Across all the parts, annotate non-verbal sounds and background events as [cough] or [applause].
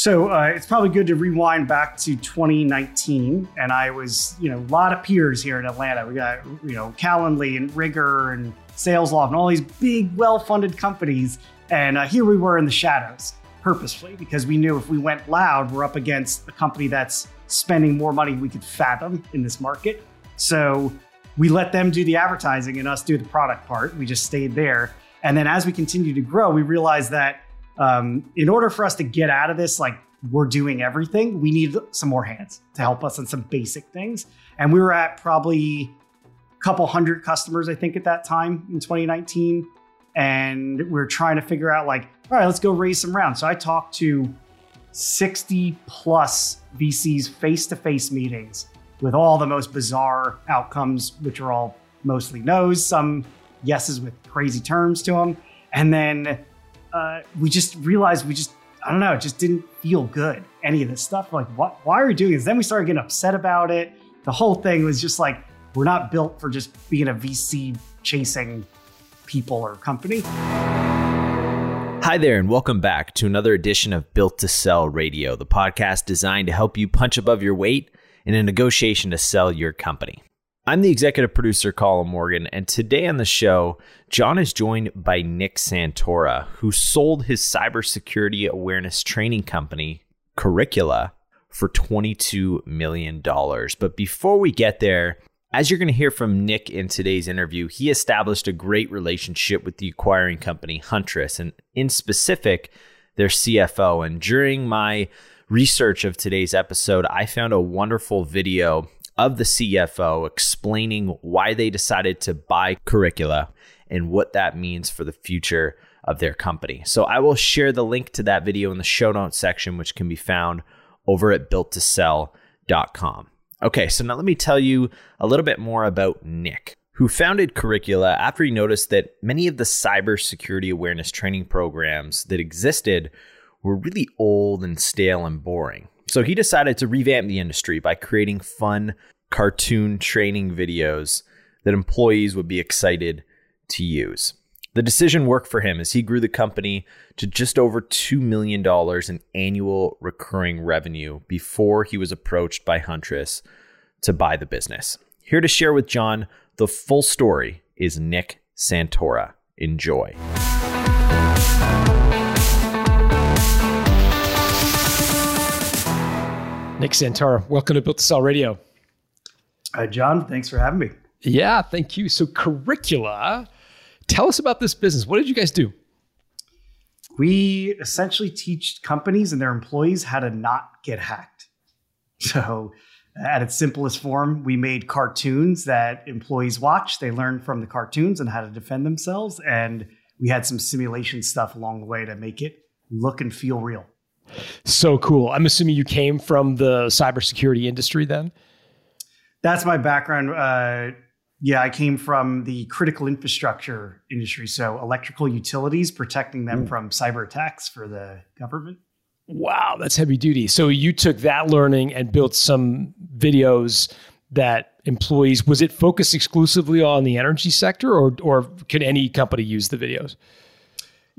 So uh, it's probably good to rewind back to 2019, and I was, you know, a lot of peers here in Atlanta. We got, you know, Calendly and Rigor and SalesLoft and all these big, well-funded companies, and uh, here we were in the shadows purposefully because we knew if we went loud, we're up against a company that's spending more money we could fathom in this market. So we let them do the advertising and us do the product part. We just stayed there. And then as we continued to grow, we realized that um, in order for us to get out of this, like we're doing everything, we need some more hands to help us on some basic things. And we were at probably a couple hundred customers, I think, at that time in 2019. And we we're trying to figure out, like, all right, let's go raise some rounds. So I talked to 60 plus VCs face to face meetings with all the most bizarre outcomes, which are all mostly no's, some yeses with crazy terms to them. And then uh, we just realized we just, I don't know, it just didn't feel good, any of this stuff. Like, what, why are we doing this? Then we started getting upset about it. The whole thing was just like, we're not built for just being a VC chasing people or company. Hi there, and welcome back to another edition of Built to Sell Radio, the podcast designed to help you punch above your weight in a negotiation to sell your company. I'm the executive producer, Colin Morgan, and today on the show, John is joined by Nick Santora, who sold his cybersecurity awareness training company, Curricula, for $22 million. But before we get there, as you're going to hear from Nick in today's interview, he established a great relationship with the acquiring company Huntress, and in specific, their CFO. And during my research of today's episode, I found a wonderful video of the CFO explaining why they decided to buy Curricula and what that means for the future of their company. So I will share the link to that video in the show notes section, which can be found over at builttosell.com. Okay, so now let me tell you a little bit more about Nick, who founded Curricula after he noticed that many of the cybersecurity awareness training programs that existed were really old and stale and boring. So he decided to revamp the industry by creating fun cartoon training videos that employees would be excited to use. The decision worked for him as he grew the company to just over $2 million in annual recurring revenue before he was approached by Huntress to buy the business. Here to share with John the full story is Nick Santora. Enjoy. Nick Santora, welcome to Built to Sell Radio. Hi, John. Thanks for having me. Yeah, thank you. So, Curricula Tell us about this business. What did you guys do? We essentially teach companies and their employees how to not get hacked. So, at its simplest form, we made cartoons that employees watch. They learn from the cartoons and how to defend themselves. And we had some simulation stuff along the way to make it look and feel real. So cool. I'm assuming you came from the cybersecurity industry then? That's my background. Uh, yeah, I came from the critical infrastructure industry, so electrical utilities, protecting them mm. from cyber attacks for the government. Wow, that's heavy duty. So you took that learning and built some videos that employees was it focused exclusively on the energy sector or or could any company use the videos?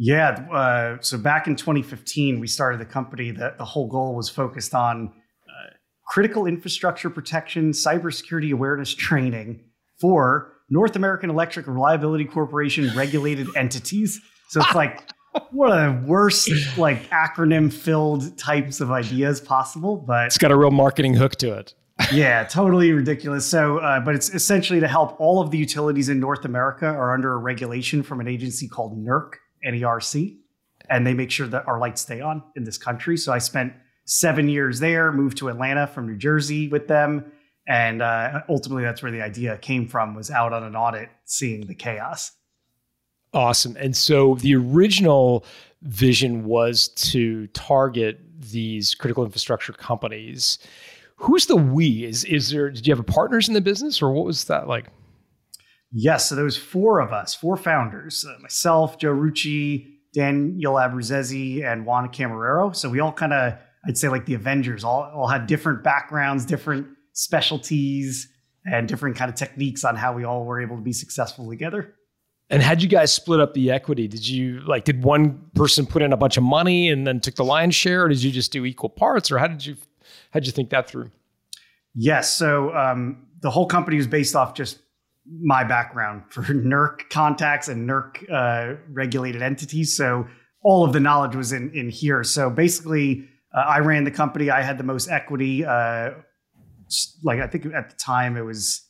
Yeah, uh, so back in 2015, we started the company that the whole goal was focused on uh, critical infrastructure protection, cybersecurity awareness training, for North American Electric Reliability Corporation regulated [laughs] entities. So it's like one of the worst like acronym filled types of ideas possible, but it's got a real marketing hook to it. yeah, [laughs] totally ridiculous. So, uh, but it's essentially to help all of the utilities in North America are under a regulation from an agency called NERC, N-E-R-C, and they make sure that our lights stay on in this country. So I spent seven years there, moved to Atlanta from New Jersey with them, and uh, ultimately that's where the idea came from was out on an audit seeing the chaos. Awesome. And so the original vision was to target these critical infrastructure companies. Who's the we? Is is there did you have partners in the business or what was that like yes so there was four of us four founders uh, myself joe rucci daniel abruzzese and juan camarero so we all kind of i'd say like the avengers all, all had different backgrounds different specialties and different kind of techniques on how we all were able to be successful together. And had you guys split up the equity? Did you like did one person put in a bunch of money and then took the lion's share, or did you just do equal parts, or how did you how did you think that through? Yes. So um, the whole company was based off just my background for [laughs] NERC contacts and NERC uh, regulated entities. So all of the knowledge was in in here. So basically, uh, I ran the company. I had the most equity. Uh, like I think at the time it was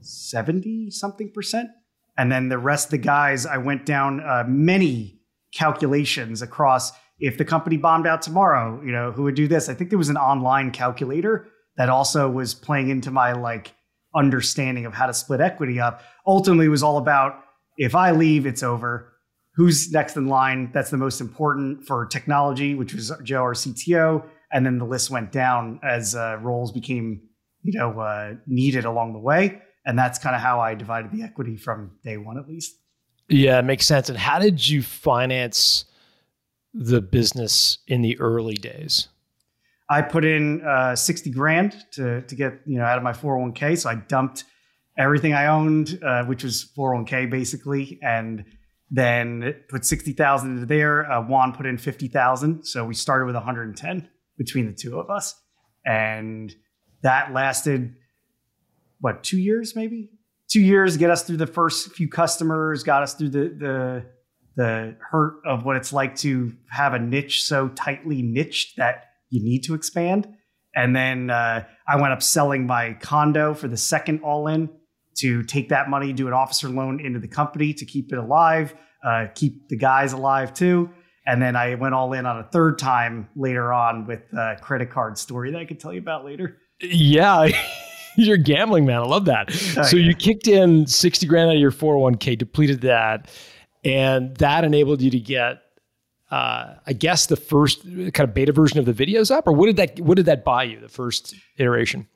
seventy something percent, and then the rest of the guys. I went down uh, many calculations across. If the company bombed out tomorrow, you know who would do this. I think there was an online calculator that also was playing into my like understanding of how to split equity up. Ultimately, was all about if I leave, it's over. Who's next in line? That's the most important for technology, which was Joe, our CTO. And then the list went down as uh, roles became, you know, uh, needed along the way. And that's kind of how I divided the equity from day one, at least. Yeah, it makes sense. And how did you finance the business in the early days? I put in uh, 60 grand to, to get, you know, out of my 401k. So I dumped everything I owned, uh, which was 401k basically, and then put 60,000 into there. Uh, Juan put in 50,000. So we started with 110 between the two of us. And that lasted, what, two years maybe? Two years, get us through the first few customers, got us through the, the, the hurt of what it's like to have a niche so tightly niched that you need to expand. And then uh, I went up selling my condo for the second all in to take that money, do an officer loan into the company to keep it alive, uh, keep the guys alive too. And then I went all in on a third time later on with a credit card story that I could tell you about later. Yeah. [laughs] You're gambling, man. I love that. Oh, so yeah. you kicked in 60 grand out of your 401k, depleted that, and that enabled you to get uh, I guess the first kind of beta version of the videos up, or what did that what did that buy you? The first iteration.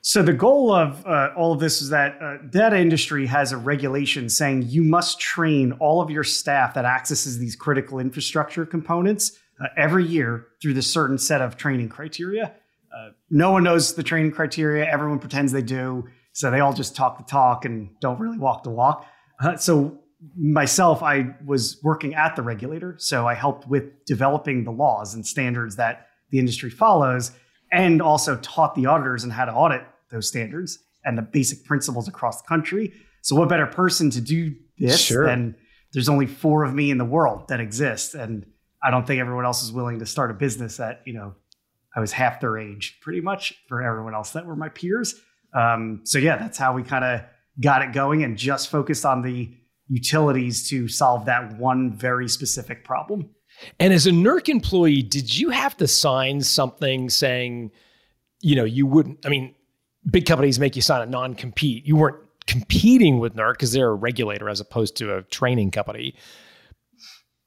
So the goal of uh, all of this is that uh, data industry has a regulation saying you must train all of your staff that accesses these critical infrastructure components uh, every year through this certain set of training criteria. Uh, no one knows the training criteria. Everyone pretends they do, so they all just talk the talk and don't really walk the walk. Uh, so myself, I was working at the regulator, so I helped with developing the laws and standards that the industry follows, and also taught the auditors and how to audit those standards and the basic principles across the country. So, what better person to do this sure. than there's only four of me in the world that exist, and I don't think everyone else is willing to start a business that you know I was half their age, pretty much, for everyone else that were my peers. Um, so yeah, that's how we kind of got it going and just focused on the utilities to solve that one very specific problem. And as a NERC employee, did you have to sign something saying, you know, you wouldn't, I mean, big companies make you sign a non compete. You weren't competing with NERC because they're a regulator as opposed to a training company.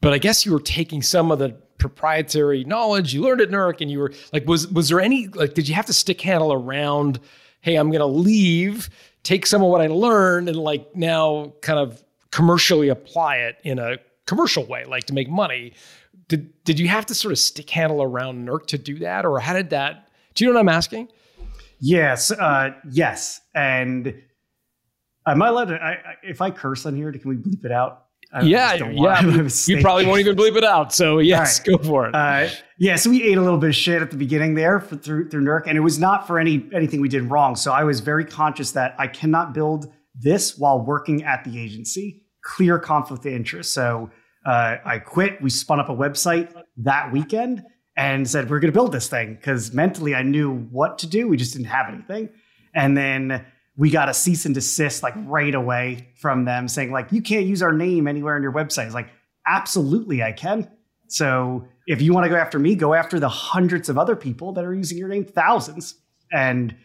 But I guess you were taking some of the proprietary knowledge you learned at NERC and you were like, was, was there any, like, did you have to stick handle around, hey, I'm going to leave, take some of what I learned and like now kind of commercially apply it in a commercial way, like to make money. Did did you have to sort of stick handle around NERC to do that, or how did that? Do you know what I'm asking? Yes, uh, yes, and am I allowed to? I, I, if I curse on here, can we bleep it out? yeah, yeah. [laughs] You probably won't even bleep it out. So yes, right. go for it. Uh, yeah, so we ate a little bit of shit at the beginning there for, through through NERC, and it was not for any anything we did wrong. So I was very conscious that I cannot build this while working at the agency. Clear conflict of interest. So uh, I quit. We spun up a website that weekend and said, we're going to build this thing because mentally I knew what to do. We just didn't have anything. And then we got a cease and desist like right away from them saying, like, you can't use our name anywhere on your website. It's like, absolutely, I can. So if you want to go after me, go after the hundreds of other people that are using your name, thousands. And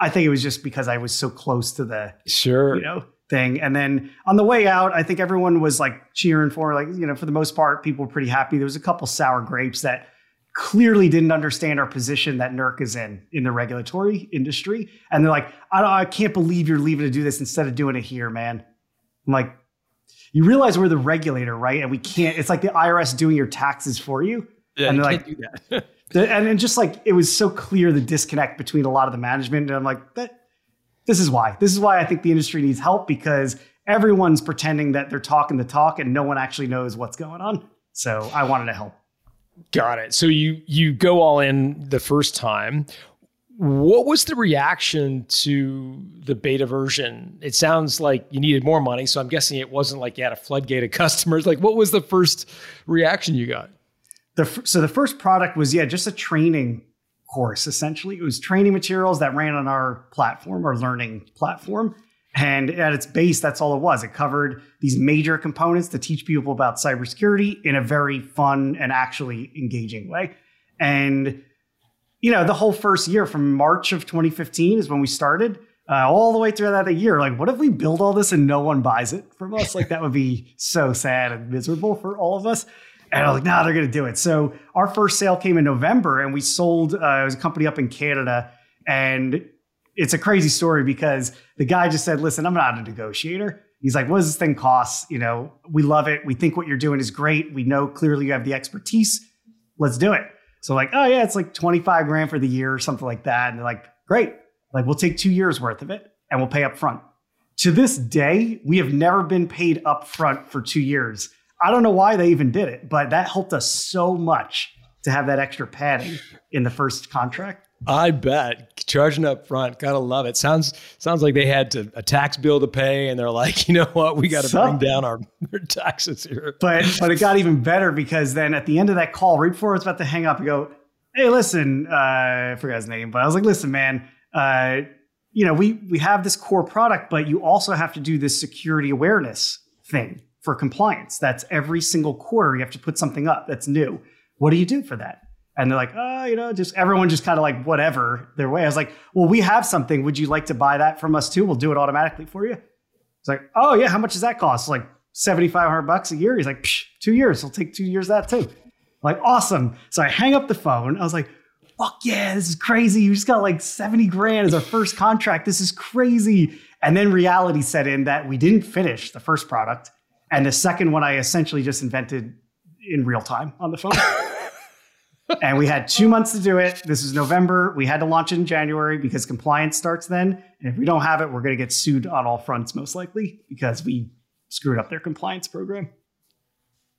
I think it was just because I was so close to the sure, you know, thing. And then on the way out, I think everyone was like cheering for, like, you know, for the most part, people were pretty happy. There was a couple sour grapes that clearly didn't understand our position that NERC is in in the regulatory industry. And they're like, I, I can't believe you're leaving to do this instead of doing it here, man. I'm like, you realize we're the regulator, right? And we can't, it's like the IRS doing your taxes for you. Yeah, and they're like, [laughs] that. and, and just like it was so clear the disconnect between a lot of the management and i'm like that this is why this is why i think the industry needs help because everyone's pretending that they're talking the talk and no one actually knows what's going on. So I wanted to help. Got it. So you you go all in the first time. What was the reaction to the beta version? It sounds like you needed more money, so I'm guessing it wasn't like you had a floodgate of [laughs] customers. Like, what was the first reaction you got? The, so the first product was yeah, just a training course essentially. It was training materials that ran on our platform, our learning platform. And at its base, that's all it was. It covered these major components to teach people about cybersecurity in a very fun and actually engaging way. And, you know, the whole first year from March of 2015 is when we started, uh, all the way through that year. Like, what if we build all this and no one buys it from us? Like, that would be so sad and miserable for all of us. And I was like, nah, they're going to do it. So our first sale came in November and we sold, uh, it was a company up in Canada. And it's a crazy story because the guy just said, listen, I'm not a negotiator. He's like, what does this thing cost? You know, we love it. We think what you're doing is great. We know clearly you have the expertise. Let's do it. So like, oh yeah, it's like 25 grand for the year or something like that. And they're like, great. Like we'll take two years worth of it and we'll pay up front. To this day, we have never been paid up front for two years. I don't know why they even did it, but that helped us so much to have that extra padding in the first contract. I bet charging up front, gotta love it. Sounds sounds like they had to, a tax bill to pay, and they're like, you know what, we got to bring down our, our, taxes here. But but it got even better because then at the end of that call, right before I was about to hang up, I go, "Hey, listen, uh, I forgot his name, but I was like, listen, man, uh, you know, we we have this core product, but you also have to do this security awareness thing for compliance. That's every single quarter you have to put something up that's new. What do you do for that?" And they're like, oh, you know, just everyone just kind of like whatever their way. I was like, well, we have something. Would you like to buy that from us too? We'll do it automatically for you. It's like, oh yeah, how much does that cost? Like seventy five hundred bucks a year. He's like, two years. It'll take two years that too. I'm like awesome. So I hang up the phone. I was like, fuck yeah, this is crazy. You just got like seventy grand as our first contract. This is crazy. And then reality set in that we didn't finish the first product, and the second one I essentially just invented in real time on the phone. [laughs] and we had two months to do it. This is November. We had to launch it in January because compliance starts then. And if we don't have it, we're going to get sued on all fronts, most likely, because we screwed up their compliance program.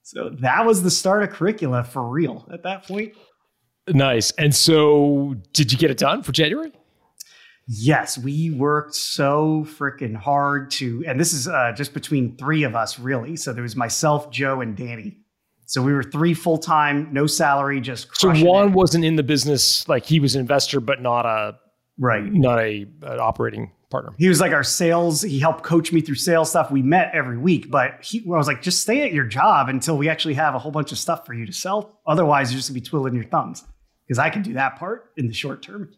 So that was the start of curricula for real at that point. Nice. And so, did you get it done for January? Yes, we worked so freaking hard to, and this is uh, just between three of us, really. So there was myself, Joe, and Danny so we were three full time, no salary, just so Juan it. wasn't in the business like he was an investor, but not a right, not a an operating partner. He was like our sales. He helped coach me through sales stuff. We met every week, but he, I was like, just stay at your job until we actually have a whole bunch of stuff for you to sell. Otherwise, you're just gonna be twiddling your thumbs because I can do that part in the short term.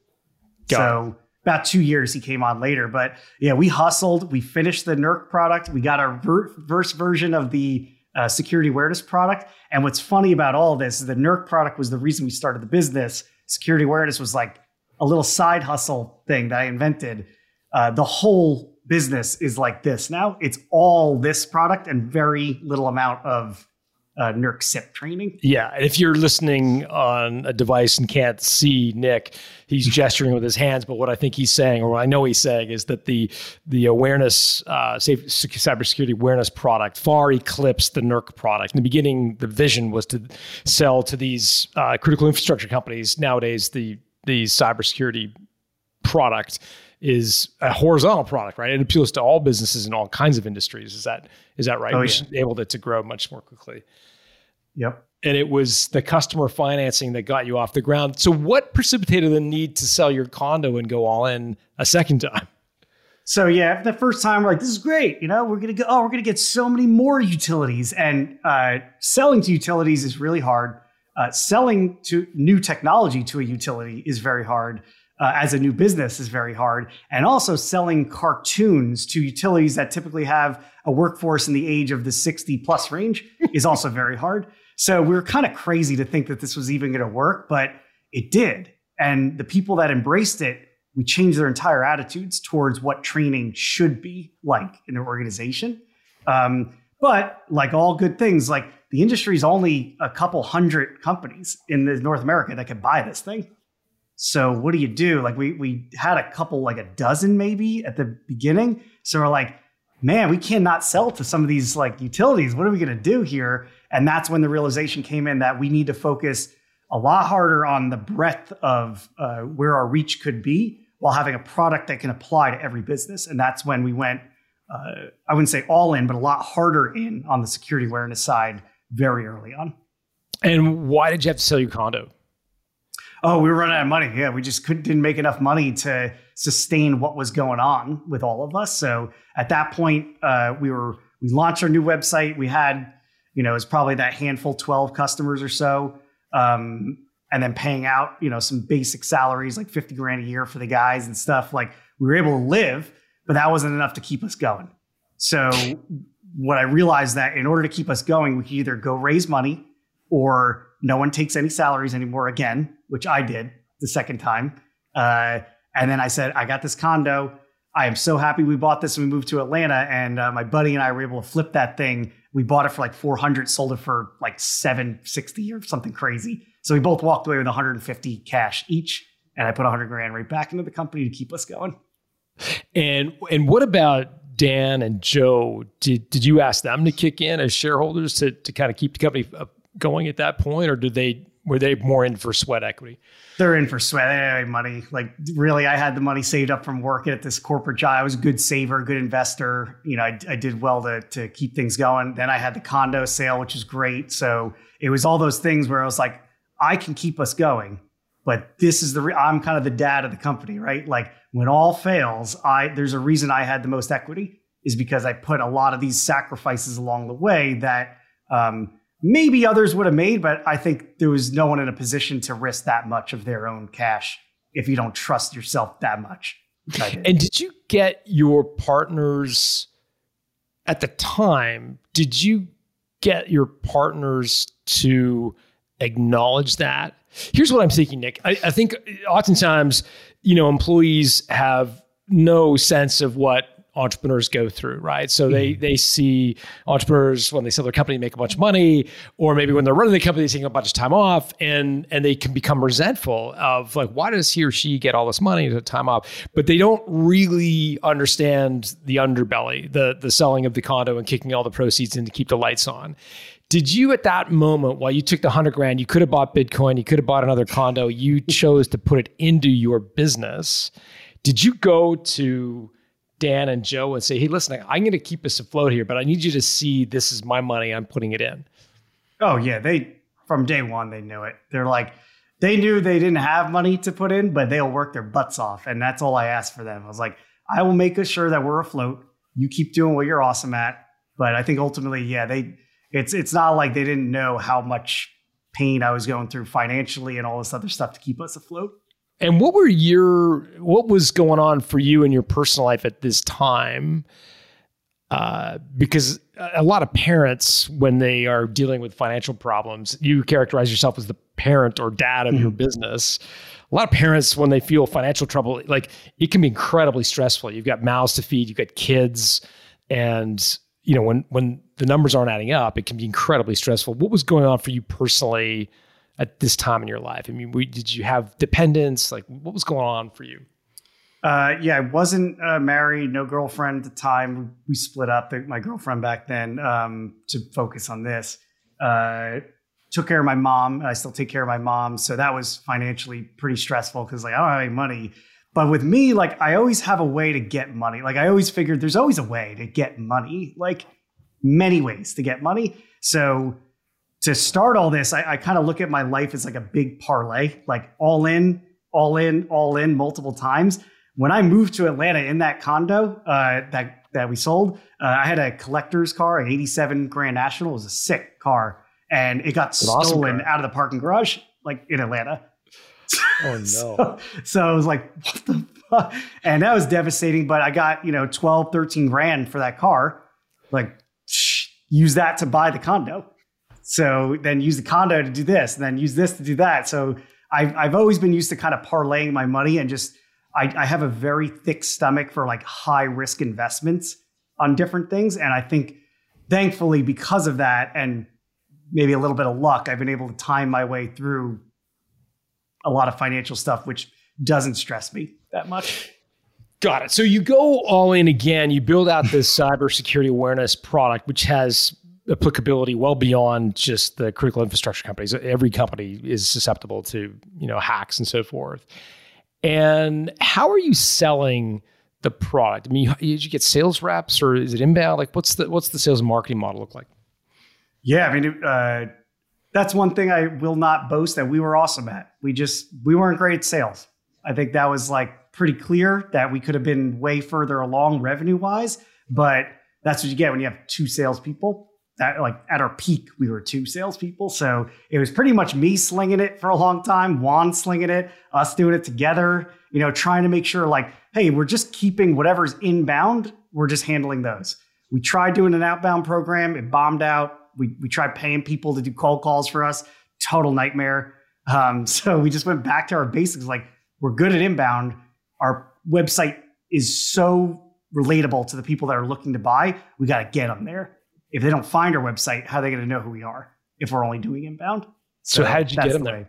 Got so. It. About two years, he came on later, but yeah, we hustled. We finished the NERC product. We got our verse version of the uh, security awareness product. And what's funny about all this is the NERC product was the reason we started the business. Security awareness was like a little side hustle thing that I invented. Uh, the whole business is like this now. It's all this product and very little amount of uh, NERC CIP training. Yeah. If you're listening on a device and can't see Nick, he's gesturing with his hands. But what I think he's saying, or what I know he's saying, is that the the awareness, uh, safe, cybersecurity awareness product far eclipsed the NERC product. In the beginning, the vision was to sell to these uh, critical infrastructure companies. Nowadays, the the cybersecurity product is a horizontal product, right? It appeals to all businesses in all kinds of industries. Is that is that right? Oh, we yeah. should be able to, to grow much more quickly. Yep. And it was the customer financing that got you off the ground. So, what precipitated the need to sell your condo and go all in a second time? So yeah, the first time we're like, this is great. You know, we're gonna go. Oh, we're gonna get so many more utilities, and uh, selling to utilities is really hard. Uh, selling to new technology to a utility is very hard. Uh, as a new business is very hard, and also selling cartoons to utilities that typically have a workforce in the age of the 60 plus range [laughs] is also very hard. So we were kind of crazy to think that this was even going to work, but it did. And the people that embraced it, we changed their entire attitudes towards what training should be like in their organization. Um, but like all good things, like the industry is only a couple hundred companies in North America that can buy this thing. So what do you do? Like we we had a couple, like a dozen maybe at the beginning. So we're like, man, we cannot sell to some of these like utilities. What are we going to do here? And that's when the realization came in that we need to focus a lot harder on the breadth of uh, where our reach could be while having a product that can apply to every business. And that's when we went, uh, I wouldn't say all in, but a lot harder in on the security awareness side very early on. And why did you have to sell your condo? Oh, we were running out of money. Yeah, we just couldn't didn't make enough money to sustain what was going on with all of us. So at that point, uh, we were we launched our new website. We had, you know, it's probably that handful, twelve customers or so, um, and then paying out, you know, some basic salaries like fifty grand a year for the guys and stuff. Like we were able to live, but that wasn't enough to keep us going. So what I realized that in order to keep us going, we could either go raise money or no one takes any salaries anymore again, which I did the second time. Uh, and then I said, I got this condo. I am so happy we bought this and we moved to Atlanta. And uh, my buddy and I were able to flip that thing. We bought it for like 400, sold it for like 760 or something crazy. So we both walked away with 150 cash each. And I put 100 grand right back into the company to keep us going. And and what about Dan and Joe? Did did you ask them to kick in as shareholders to to kind of keep the company going at that point, or do they were they more in for sweat equity? They're in for sweat. Money. Like really, I had the money saved up from working at this corporate job. I was a good saver, good investor. You know, I, I did well to to keep things going. Then I had the condo sale, which is great. So it was all those things where I was like, I can keep us going. But this is the re- I'm kind of the dad of the company, right? Like when all fails, I there's a reason I had the most equity is because I put a lot of these sacrifices along the way that um, maybe others would have made, but I think there was no one in a position to risk that much of their own cash if you don't trust yourself that much. And did you get your partners at the time? Did you get your partners to acknowledge that? Here's what I'm thinking, Nick. I, I think oftentimes, you know, employees have no sense of what entrepreneurs go through, right? So they mm-hmm. they see entrepreneurs when they sell their company make a bunch of money, or maybe when they're running the company, they take a bunch of time off, and and they can become resentful of like, why does he or she get all this money to time off? But they don't really understand the underbelly, the the selling of the condo and kicking all the proceeds in to keep the lights on. Did you at that moment, while you took the hundred grand, you could have bought Bitcoin, you could have bought another condo, you [laughs] chose to put it into your business. Did you go to Dan and Joe and say, hey, listen, I'm going to keep us afloat here, but I need you to see this is my money. I'm putting it in. Oh, yeah. They, from day one, they knew it. They're like, they knew they didn't have money to put in, but they'll work their butts off. And that's all I asked for them. I was like, I will make sure that we're afloat. You keep doing what you're awesome at. But I think ultimately, yeah, they, it's, it's not like they didn't know how much pain I was going through financially and all this other stuff to keep us afloat. And what were your what was going on for you in your personal life at this time? Uh, because a lot of parents, when they are dealing with financial problems, you characterize yourself as the parent or dad of mm-hmm. your business. A lot of parents, when they feel financial trouble, like it can be incredibly stressful. You've got mouths to feed, you've got kids, and you know when when the numbers aren't adding up, it can be incredibly stressful. What was going on for you personally at this time in your life? I mean, we, did you have dependents? Like, what was going on for you? Uh, yeah, I wasn't uh, married, no girlfriend at the time. We split up. My girlfriend back then um, to focus on this. Uh, took care of my mom. I still take care of my mom, so that was financially pretty stressful because like I don't have any money. But with me, like I always have a way to get money. Like I always figured there's always a way to get money. Like many ways to get money. So to start all this, I, I kind of look at my life as like a big parlay, like all in, all in, all in multiple times. When I moved to Atlanta in that condo uh, that that we sold, uh, I had a collector's car, an '87 Grand National. It was a sick car, and it got stolen awesome out of the parking garage, like in Atlanta. [laughs] Oh [laughs] no! so, so I was like, what the fuck? And that was devastating. But I got you know 12, 13 grand for that car. Like, shh, use that to buy the condo. So then use the condo to do this, and then use this to do that. So I've I've always been used to kind of parlaying my money and just I, I have a very thick stomach for like high risk investments on different things, and I think thankfully because of that and maybe a little bit of luck, I've been able to time my way through a lot of financial stuff, which doesn't stress me that much. Got it. So you go all in again. You build out this [laughs] cybersecurity awareness product, which has applicability well beyond just the critical infrastructure companies. Every company is susceptible to you know hacks and so forth. And how are you selling the product? I mean, did you get sales reps or is it inbound? Like, what's the what's the sales and marketing model look like? Yeah, I mean, uh, that's one thing I will not boast that we were awesome at. We just we weren't great at sales. I think that was like pretty clear that we could have been way further along revenue wise, but that's what you get when you have two salespeople. That like at our peak, we were two salespeople, so it was pretty much me slinging it for a long time, Juan slinging it, us doing it together. You know, trying to make sure like, hey, we're just keeping whatever's inbound, we're just handling those. We tried doing an outbound program, it bombed out. We we tried paying people to do cold calls for us, total nightmare. Um, [laughs] so we just went back to our basics, like we're good at inbound. Our website is so relatable to the people that are looking to buy. We got to get them there. If they don't find our website, how are they going to know who we are if we're only doing inbound? So, so how did you get them the there? Way.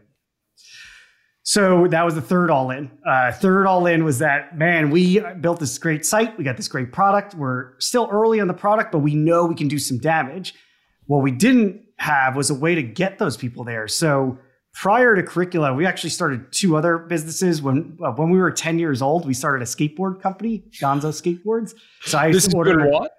So that was the third all in. Uh, third all in was that, man, we built this great site. We got this great product. We're still early on the product, but we know we can do some damage. What we didn't have was a way to get those people there. So prior to curricula, we actually started two other businesses. When uh, when we were ten years old, we started a skateboard company, Gonzo Skateboards. So I used to order what?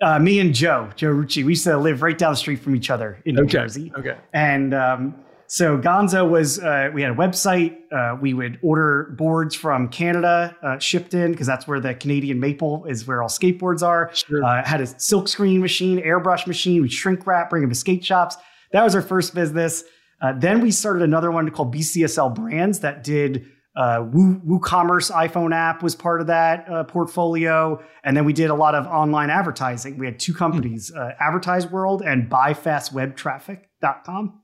Uh, me and Joe, Joe Rucci, we used to live right down the street from each other in New okay. Jersey. Okay. And um, so Gonzo was, uh, we had a website. Uh, we would order boards from Canada uh, shipped in because that's where the Canadian maple is where all skateboards are. Sure. Uh, had a silk screen machine, airbrush machine. We shrink wrap, bring them to skate shops. That was our first business. Uh, then we started another one called BCSL Brands that did uh, Woo, WooCommerce iPhone app was part of that uh, portfolio, and then we did a lot of online advertising. We had two companies, uh, Advertise World and BuyFastWebTraffic.com.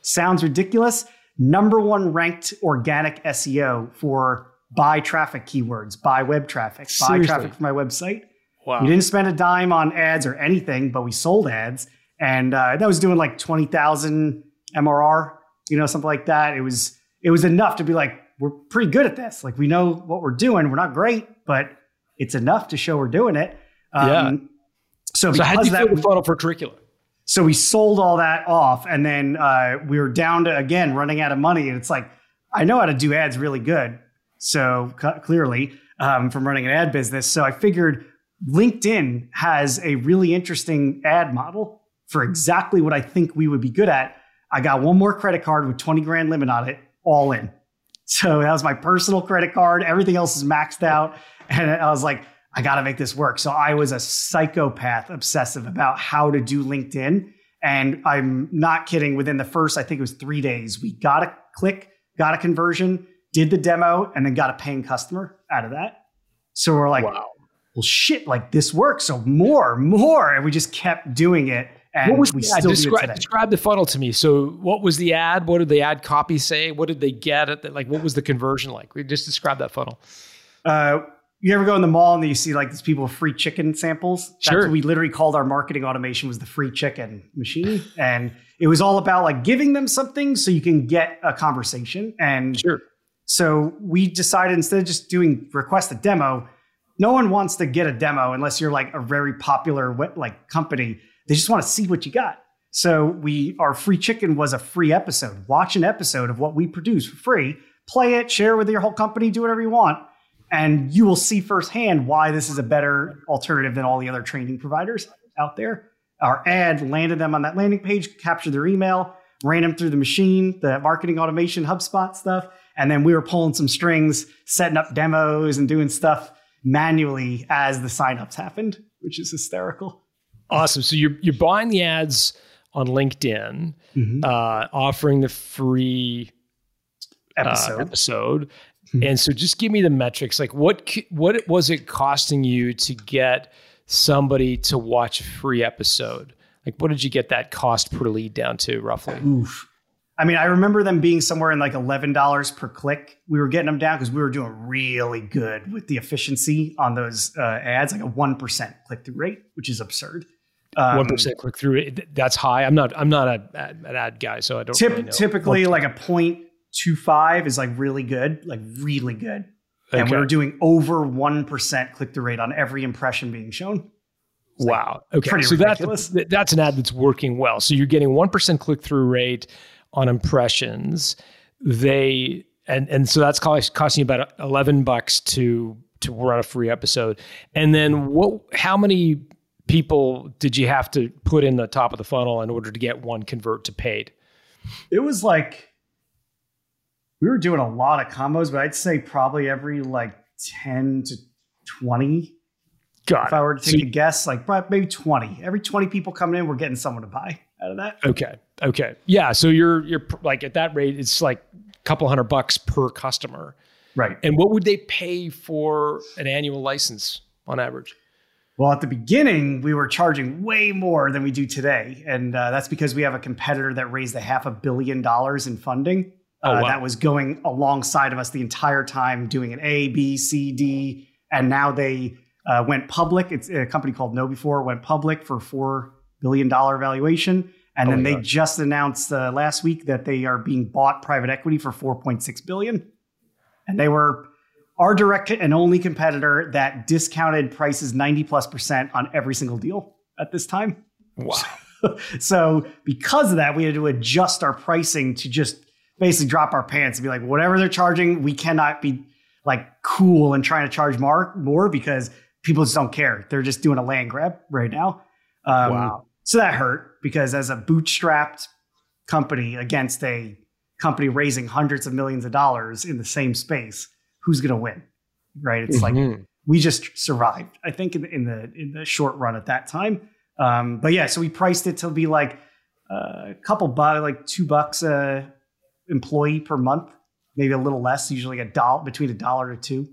Sounds ridiculous. Number one ranked organic SEO for buy traffic keywords, buy web traffic, Seriously? buy traffic for my website. Wow. We didn't spend a dime on ads or anything, but we sold ads, and uh, that was doing like twenty thousand MRR, you know, something like that. It was it was enough to be like, we're pretty good at this. Like we know what we're doing. We're not great, but it's enough to show we're doing it. Um, yeah. So, so how did you that, the funnel for curriculum? So we sold all that off, and then uh, we were down to again running out of money. And it's like, I know how to do ads really good. So clearly, um, from running an ad business, so I figured LinkedIn has a really interesting ad model for exactly what I think we would be good at I got one more credit card with 20 grand limit on it, all in. So that was my personal credit card. Everything else is maxed out. And I was like, I got to make this work. So I was a psychopath obsessive about how to do LinkedIn. And I'm not kidding. Within the first, I think it was three days, we got a click, got a conversion, did the demo, and then got a paying customer out of that. So we're like, wow. well, shit, like this works. So more, more. And we just kept doing it. And what was we still describe, describe the funnel to me. So, what was the ad? What did the ad copy say? What did they get? At the, like, what was the conversion like? We just describe that funnel. Uh, you ever go in the mall and you see like these people with free chicken samples? That's sure. what we literally called our marketing automation was the free chicken machine. And it was all about like giving them something so you can get a conversation. And sure. so we decided instead of just doing request a demo, no one wants to get a demo unless you're like a very popular like company. They just want to see what you got. So we our free chicken was a free episode. Watch an episode of what we produce for free, play it, share with your whole company, do whatever you want, and you will see firsthand why this is a better alternative than all the other training providers out there. Our ad landed them on that landing page, captured their email, ran them through the machine, the marketing automation HubSpot stuff, and then we were pulling some strings, setting up demos and doing stuff manually as the signups happened, which is hysterical. Awesome. So you're you're buying the ads on LinkedIn, mm-hmm. uh, offering the free episode. Uh, episode. Mm-hmm. And so, just give me the metrics. Like, what what was it costing you to get somebody to watch a free episode? Like, what did you get that cost per lead down to roughly? Oof. I mean, I remember them being somewhere in like eleven dollars per click. We were getting them down because we were doing really good with the efficiency on those uh, ads, like a one percent click through rate, which is absurd. Um, one um, click through. That's high. I'm not. I'm not a, an ad guy, so I don't. Tip, really typically, like a point two five is like really good, like really good. And we Okay. were doing over 1% click through rate on every impression being shown. Wow. Okay. pretty So that's ridiculous. that's an ad that's working well. So you're getting one percent click through rate on impressions. They and and so that's cost, costing you about eleven bucks to to run a free episode. And then what? How many people did you have to put in the top of the funnel in order to get one convert to paid? It was like we were doing a lot of combos, but I'd say probably every like 10 to 20. Got If I were to take you- a guess, like maybe 20. Every 20 people coming in, we're getting someone to buy out of that. Okay. Okay. Yeah. So you're you're like at that rate, it's like a couple hundred bucks per customer. Right. And what would they pay for an annual license on average? Well, at the beginning, we were charging way more than we do today. And uh, that's because we have a competitor that raised a half a billion dollars in funding. Oh, uh. That was going alongside of us the entire time, doing an A, B, C, D. And now they uh, went public. It's a company called KnowBe4 went public for $4 billion valuation. And Oh then they just announced uh, last week that they are being bought private equity for 4.6 billion. And they were our direct and only competitor that discounted prices 90 plus percent on every single deal at this time. Wow. [laughs] So because of that, we had to adjust our pricing to just basically drop our pants and be like, whatever they're charging, we cannot be like cool and trying to charge more, more because people just don't care. They're just doing a land grab right now. Um, Wow. So that hurt because as a bootstrapped company against a company raising hundreds of millions of dollars in the same space, who's going to win? Right? It's like Mhm. we just survived. I think in the in the in the short run at that time. Um, but yeah, so we priced it to be like uh, a couple bucks, like two bucks a employee per month, maybe a little less. Usually a dollar between a dollar to two.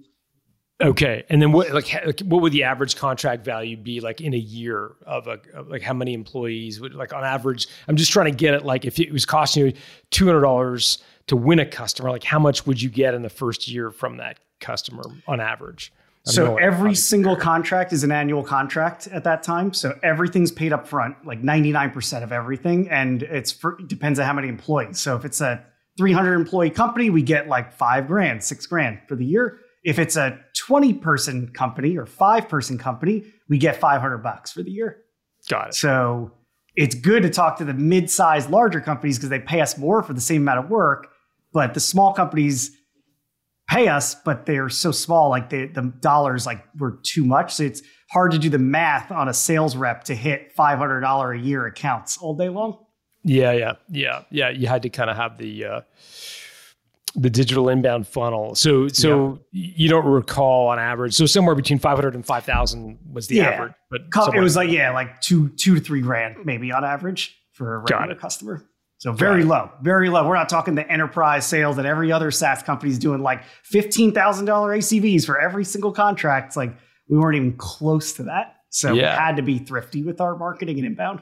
Okay. And then what like like, what would the average contract value be like in a year of a of, like how many employees would like on average? I'm just trying to get it like if it was costing you two hundred dollars to win a customer, like how much would you get in the first year from that customer on average? So every single contract is an annual contract at that time. So everything's paid up front, like 99% of everything. And it's for, it depends on how many employees. So if it's a 300 employee company, we get like five grand, six grand for the year. If it's a 20 person company or five person company, we get 500 bucks for the year. got it. So it's good to talk to the mid-sized, larger companies because they pay us more for the same amount of work. But the small companies pay us, but they're so small, like they, the dollars like were too much. So it's hard to do the math on a sales rep to hit five hundred dollar a year accounts all day long. Yeah, yeah, yeah, yeah. You had to kind of have the uh, the digital inbound funnel. So, so you don't recall on average. So somewhere between five hundred and five thousand was the Yeah. average. But It was like yeah, like two two to three grand maybe on average for a regular customer. So very low, very low. We're not talking the enterprise sales that every other SaaS company is doing, like fifteen thousand dollar ACVs for every single contract. It's like we weren't even close to that. So we had to be thrifty with our marketing and inbound.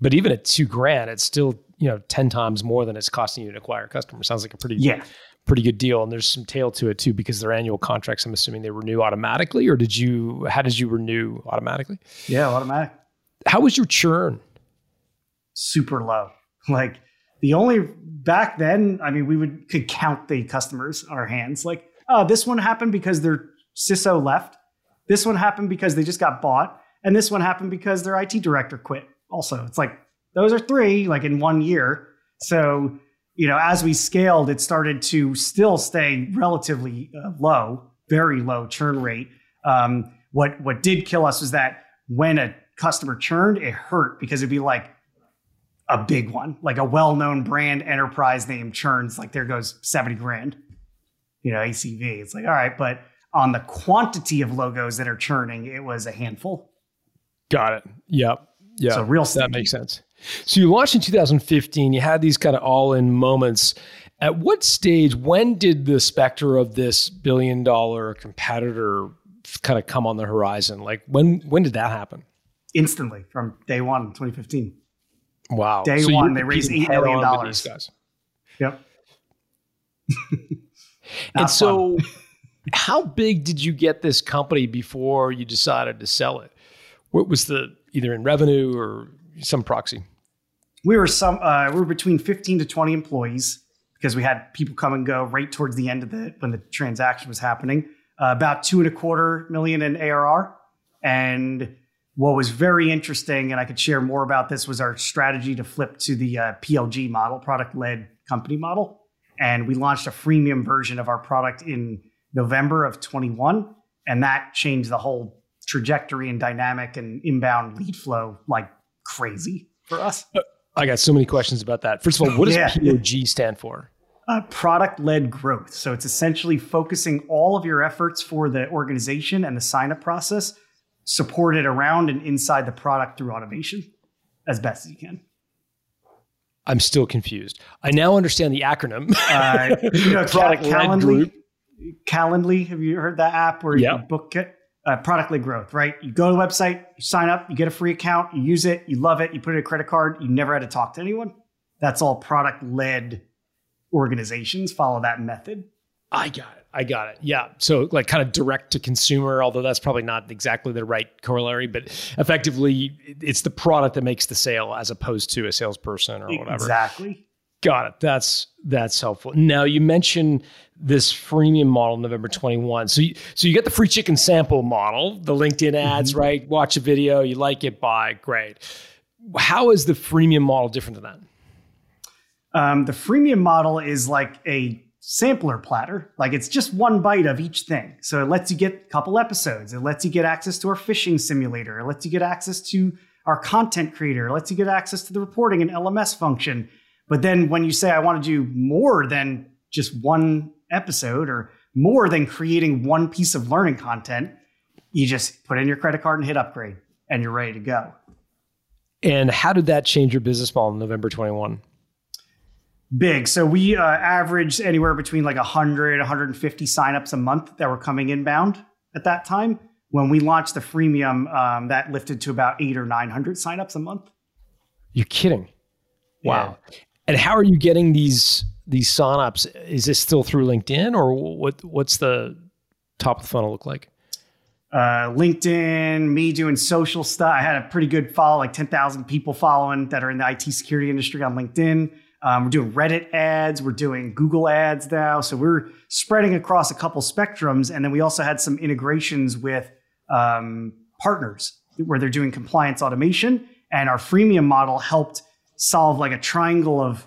but even at two grand, it's still you know ten times more than it's costing you to acquire a customer. Sounds like a pretty Yeah. pretty good deal. And there's some tail to it too because they're annual contracts. I'm assuming they renew automatically, or did you? How did you renew automatically? Yeah, automatic. How was your churn? super low. Like the only back then, I mean, we would could count the customers on our hands. Like, oh, this one happened because their CISO left. This one happened because they just got bought, and this one happened because their IT director quit. Also, it's like those are three like in one year. So you know, as we scaled, it started to still stay relatively uh, low, very low churn rate. Um, what what did kill us was that when a customer churned, it hurt because it'd be like a big one, like a well-known brand enterprise name churns, like there goes 70 grand, you know, ACV. It's like, all right, but on the quantity of logos that are churning, it was a handful. Got it. Yep. Yeah. So real that makes sense. So you launched in 2015. You had these kind of all-in moments. At what stage? When did the specter of this billion-dollar competitor kind of come on the horizon? Like when? When did that happen? instantly from day one, 2015. Wow. Day you're one, they raised $8 million these guys. Yep. And so, how big did you get this company before you decided to sell it? What was the either in revenue or some proxy? we were some uh, we were between 15 to 20 employees because we had people come and go right towards the end of the when the transaction was happening uh, about two and a quarter million in ARR. And what was very interesting, and I could share more about this, was our strategy to flip to the uh, PLG model, product led company model. And we launched a freemium version of our product in November of 21. And that changed the whole trajectory and dynamic and inbound lead flow like crazy for us. I got so many questions about that. First of all, what does yeah. PLG stand for? Uh, product led growth. So it's essentially focusing all of your efforts for the organization and the sign up process supported around and inside the product through automation as best as you can. I'm still confused. I now understand the acronym. Uh, you [laughs] know, product Calendly. Calendly. Have you heard that app where you book it? Uh, product led growth, right? You go to the website, you sign up, you get a free account, you use it, you love it, you put in a credit card, you never had to talk to anyone. That's all product led organizations follow that method. I got it. I got it. Yeah. So like kind of direct to consumer, although that's probably not exactly the right corollary, but effectively it's the product that makes the sale as opposed to a salesperson or whatever. Exactly. Got it. That's that's helpful. Now you mentioned this freemium model November 21. So you, so you get the free chicken sample model, the LinkedIn ads, mm-hmm. right? Watch a video, you like it, buy, great. How is the freemium model different than that? Um, the freemium model is like a sampler platter. Like it's just one bite of each thing. So it lets you get a couple episodes. It lets you get access to our phishing simulator. It lets you get access to our content creator. It lets you get access to the reporting and LMS function. But then when you say, I want to do more than just one episode or more than creating one piece of learning content, you just put in your credit card and hit upgrade and you're ready to go. And how did that change your business model in November 21? Big. So we uh, averaged anywhere between like 100, 150 signups a month that were coming inbound at that time. When we launched the freemium, um, that lifted to about eight or 900 signups a month. You're kidding. Wow. Yeah. And how are you getting these these signups? Is this still through LinkedIn or what? What's the top of the funnel look like? Uh, LinkedIn, me doing social stuff. I had a pretty good follow, like 10,000 people following that are in the IT security industry on LinkedIn. Um, we're doing Reddit ads, we're doing Google ads now. So we're spreading across a couple spectrums. And then we also had some integrations with um, partners where they're doing compliance automation. And our freemium model helped solve like a triangle of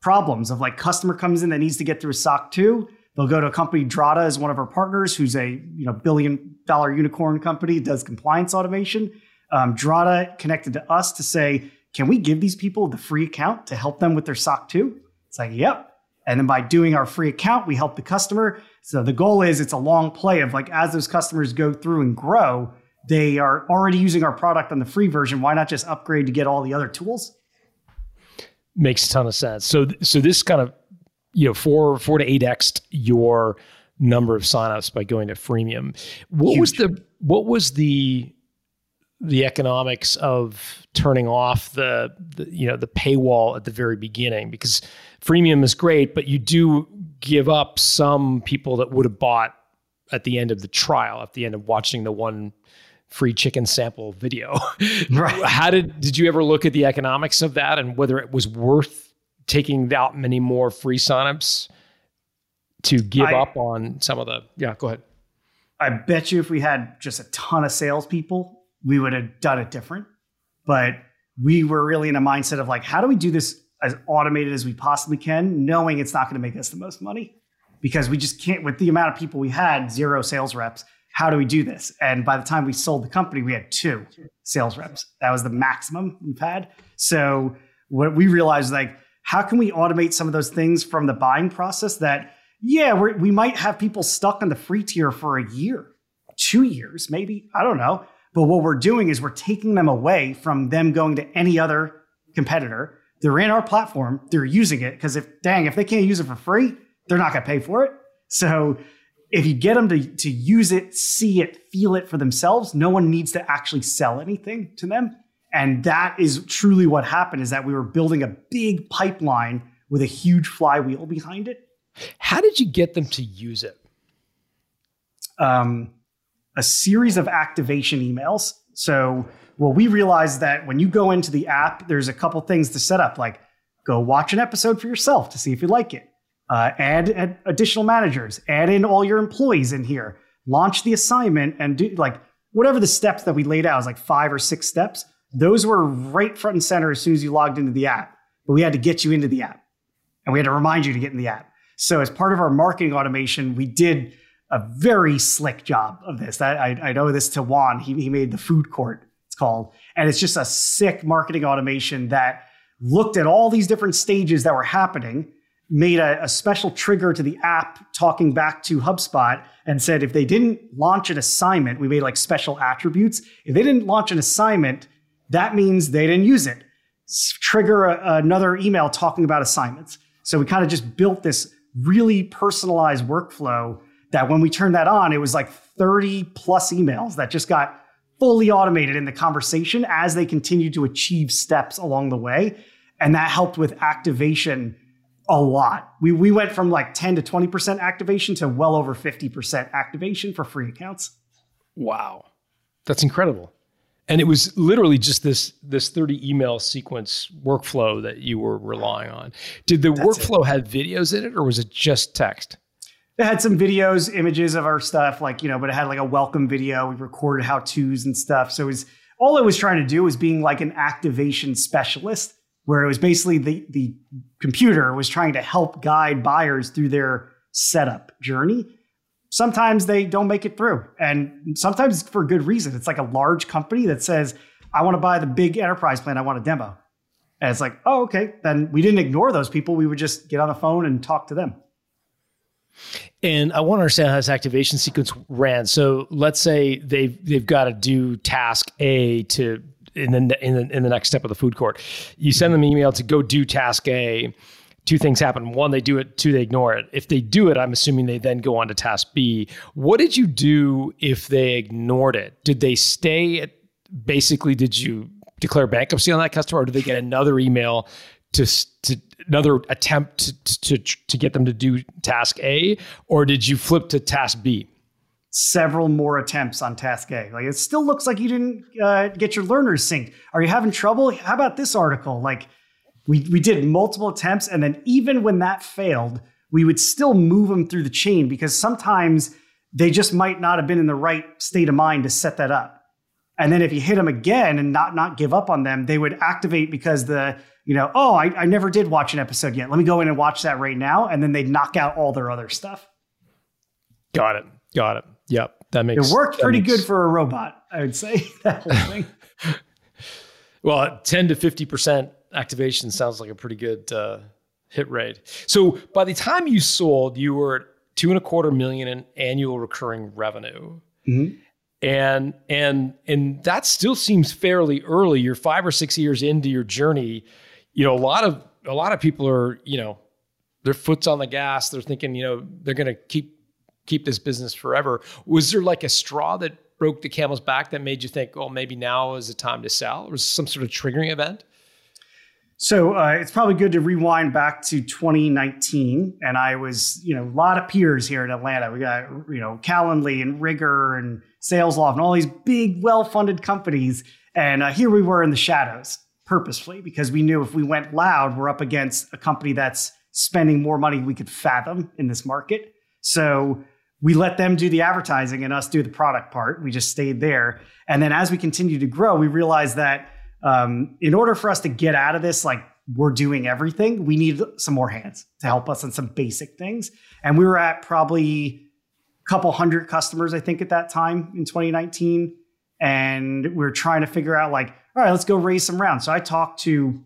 problems of like customer comes in that needs to get through SOC 2. They'll go to a company, Drata is one of our partners, who's a you know billion dollar unicorn company, does compliance automation. Um, Drata connected to us to say, can we give these people the free account to help them with their SOC 2? It's like, yep. And then by doing our free account, we help the customer. So the goal is it's a long play of like as those customers go through and grow, they are already using our product on the free version. Why not just upgrade to get all the other tools? Makes a ton of sense. So so this kind of you know four four to eight x your number of signups by going to freemium. What Huge. was the what was the the economics of turning off the, the, you know the paywall at the very beginning because freemium is great but you do give up some people that would have bought at the end of the trial at the end of watching the one free chicken sample video. [laughs] Right. How did did you ever look at the economics of that and whether it was worth taking that many more free signups to give I, up on some of the yeah go ahead. I bet you if we had just a ton of salespeople we would have done it different. But we were really in a mindset of like, how do we do this as automated as we possibly can, knowing it's not going to make us the most money? Because we just can't, with the amount of people we had, zero sales reps, how do we do this? And by the time we sold the company, we had two sales reps. That was the maximum we've had. So what we realized, like, how can we automate some of those things from the buying process that, yeah, we might have people stuck on the free tier for a year, two years, maybe, I don't know. But what we're doing is we're taking them away from them going to any other competitor. They're in our platform, they're using it because if dang, if they can't use it for free, they're not going to pay for it. So if you get them to, to use it, see it, feel it for themselves, no one needs to actually sell anything to them. And that is truly what happened is that we were building a big pipeline with a huge flywheel behind it. How did you get them to use it? Um, a series of activation emails. So, well, we realized that when you go into the app, there's a couple things to set up, like go watch an episode for yourself to see if you like it, uh, add, add additional managers, add in all your employees in here. launch the assignment and do like whatever the steps that we laid out is like five or six steps. Those were right front and center as soon as you logged into the app. But we had to get you into the app and we had to remind you to get in the app. So as part of our marketing automation, we did a very slick job of this. I, I know this to Juan. He, he made the food court, it's called. And it's just a sick marketing automation that looked at all these different stages that were happening, made a, a special trigger to the app talking back to HubSpot and said if they didn't launch an assignment, we made like special attributes. If they didn't launch an assignment, that means they didn't use it. Trigger a, another email talking about assignments. So we kind of just built this really personalized workflow that when we turned that on, it was like 30 plus emails that just got fully automated in the conversation as they continued to achieve steps along the way. And that helped with activation a lot. We, we went from like 10 to 20% activation to well over 50% activation for free accounts. Wow. That's incredible. And it was literally just this this 30 email sequence workflow that you were relying on. Did the That's workflow it. have videos in it or was it just text? It had some videos, images of our stuff, like, you know, but it had like a welcome video. We recorded how to's and stuff. So it was all it was trying to do was being like an activation specialist, where it was basically the the computer was trying to help guide buyers through their setup journey. Sometimes they don't make it through, and sometimes for good reason. It's like a large company that says, I want to buy the big enterprise plan, I want a demo. And it's like, oh, okay. Then we didn't ignore those people. We would just get on the phone and talk to them. And I want to understand how this activation sequence ran. So let's say they've they've got to do task A to in the in the in the next step of the food court. You send them an email to go do task A. Two things happen. One, they do it. Two, they ignore it. If they do it, I'm assuming they then go on to task B. What did you do if they ignored it? Did they stay at basically? Did you declare bankruptcy on that customer, or did they get another email to to another attempt to, to to get them to do task A, or did you flip to task B? Several more attempts on task A. Like it still looks like you didn't uh, get your learners synced. Are you having trouble? How about this article? Like we we did multiple attempts, and then even when that failed, we would still move them through the chain because sometimes they just might not have been in the right state of mind to set that up. And then if you hit them again and not not give up on them, they would activate because the you know, oh, I, I never did watch an episode yet. Let me go in and watch that right now. And then they'd knock out all their other stuff. Got it. Got it. Yep. That makes sense. it worked pretty makes... good for a robot, I would say, [laughs] that whole [laughs] thing. well, 10 to 50% activation sounds like a pretty good uh, hit rate. So by the time you sold, you were at two and a quarter million in annual recurring revenue. Mm-hmm and and and that still seems fairly early you're five or six years into your journey you know, a lot of a lot of people are, you know, their foot's on the gas. They're thinking, you know, they're going to keep keep this business forever. Was there like a straw that broke the camel's back that made you think, oh, maybe now is the time to sell? Or was some sort of triggering event? So uh, it's probably good to rewind back to 2019, and I was, you know, a lot of peers here in Atlanta. We got, you know, Calendly and Rigor and Sales SalesLoft and all these big, well-funded companies, and uh, here we were in the shadows purposefully because we knew if we went loud, we're up against a company that's spending more money we could fathom in this market. So we let them do the advertising and us do the product part. We just stayed there. And then as we continued to grow, we realized that um, in order for us to get out of this, like we're doing everything, we need some more hands to help us on some basic things. And we were at probably a couple hundred customers, I think, at that time in 2019. And we we're trying to figure out like, all right, let's go raise some rounds. So I talked to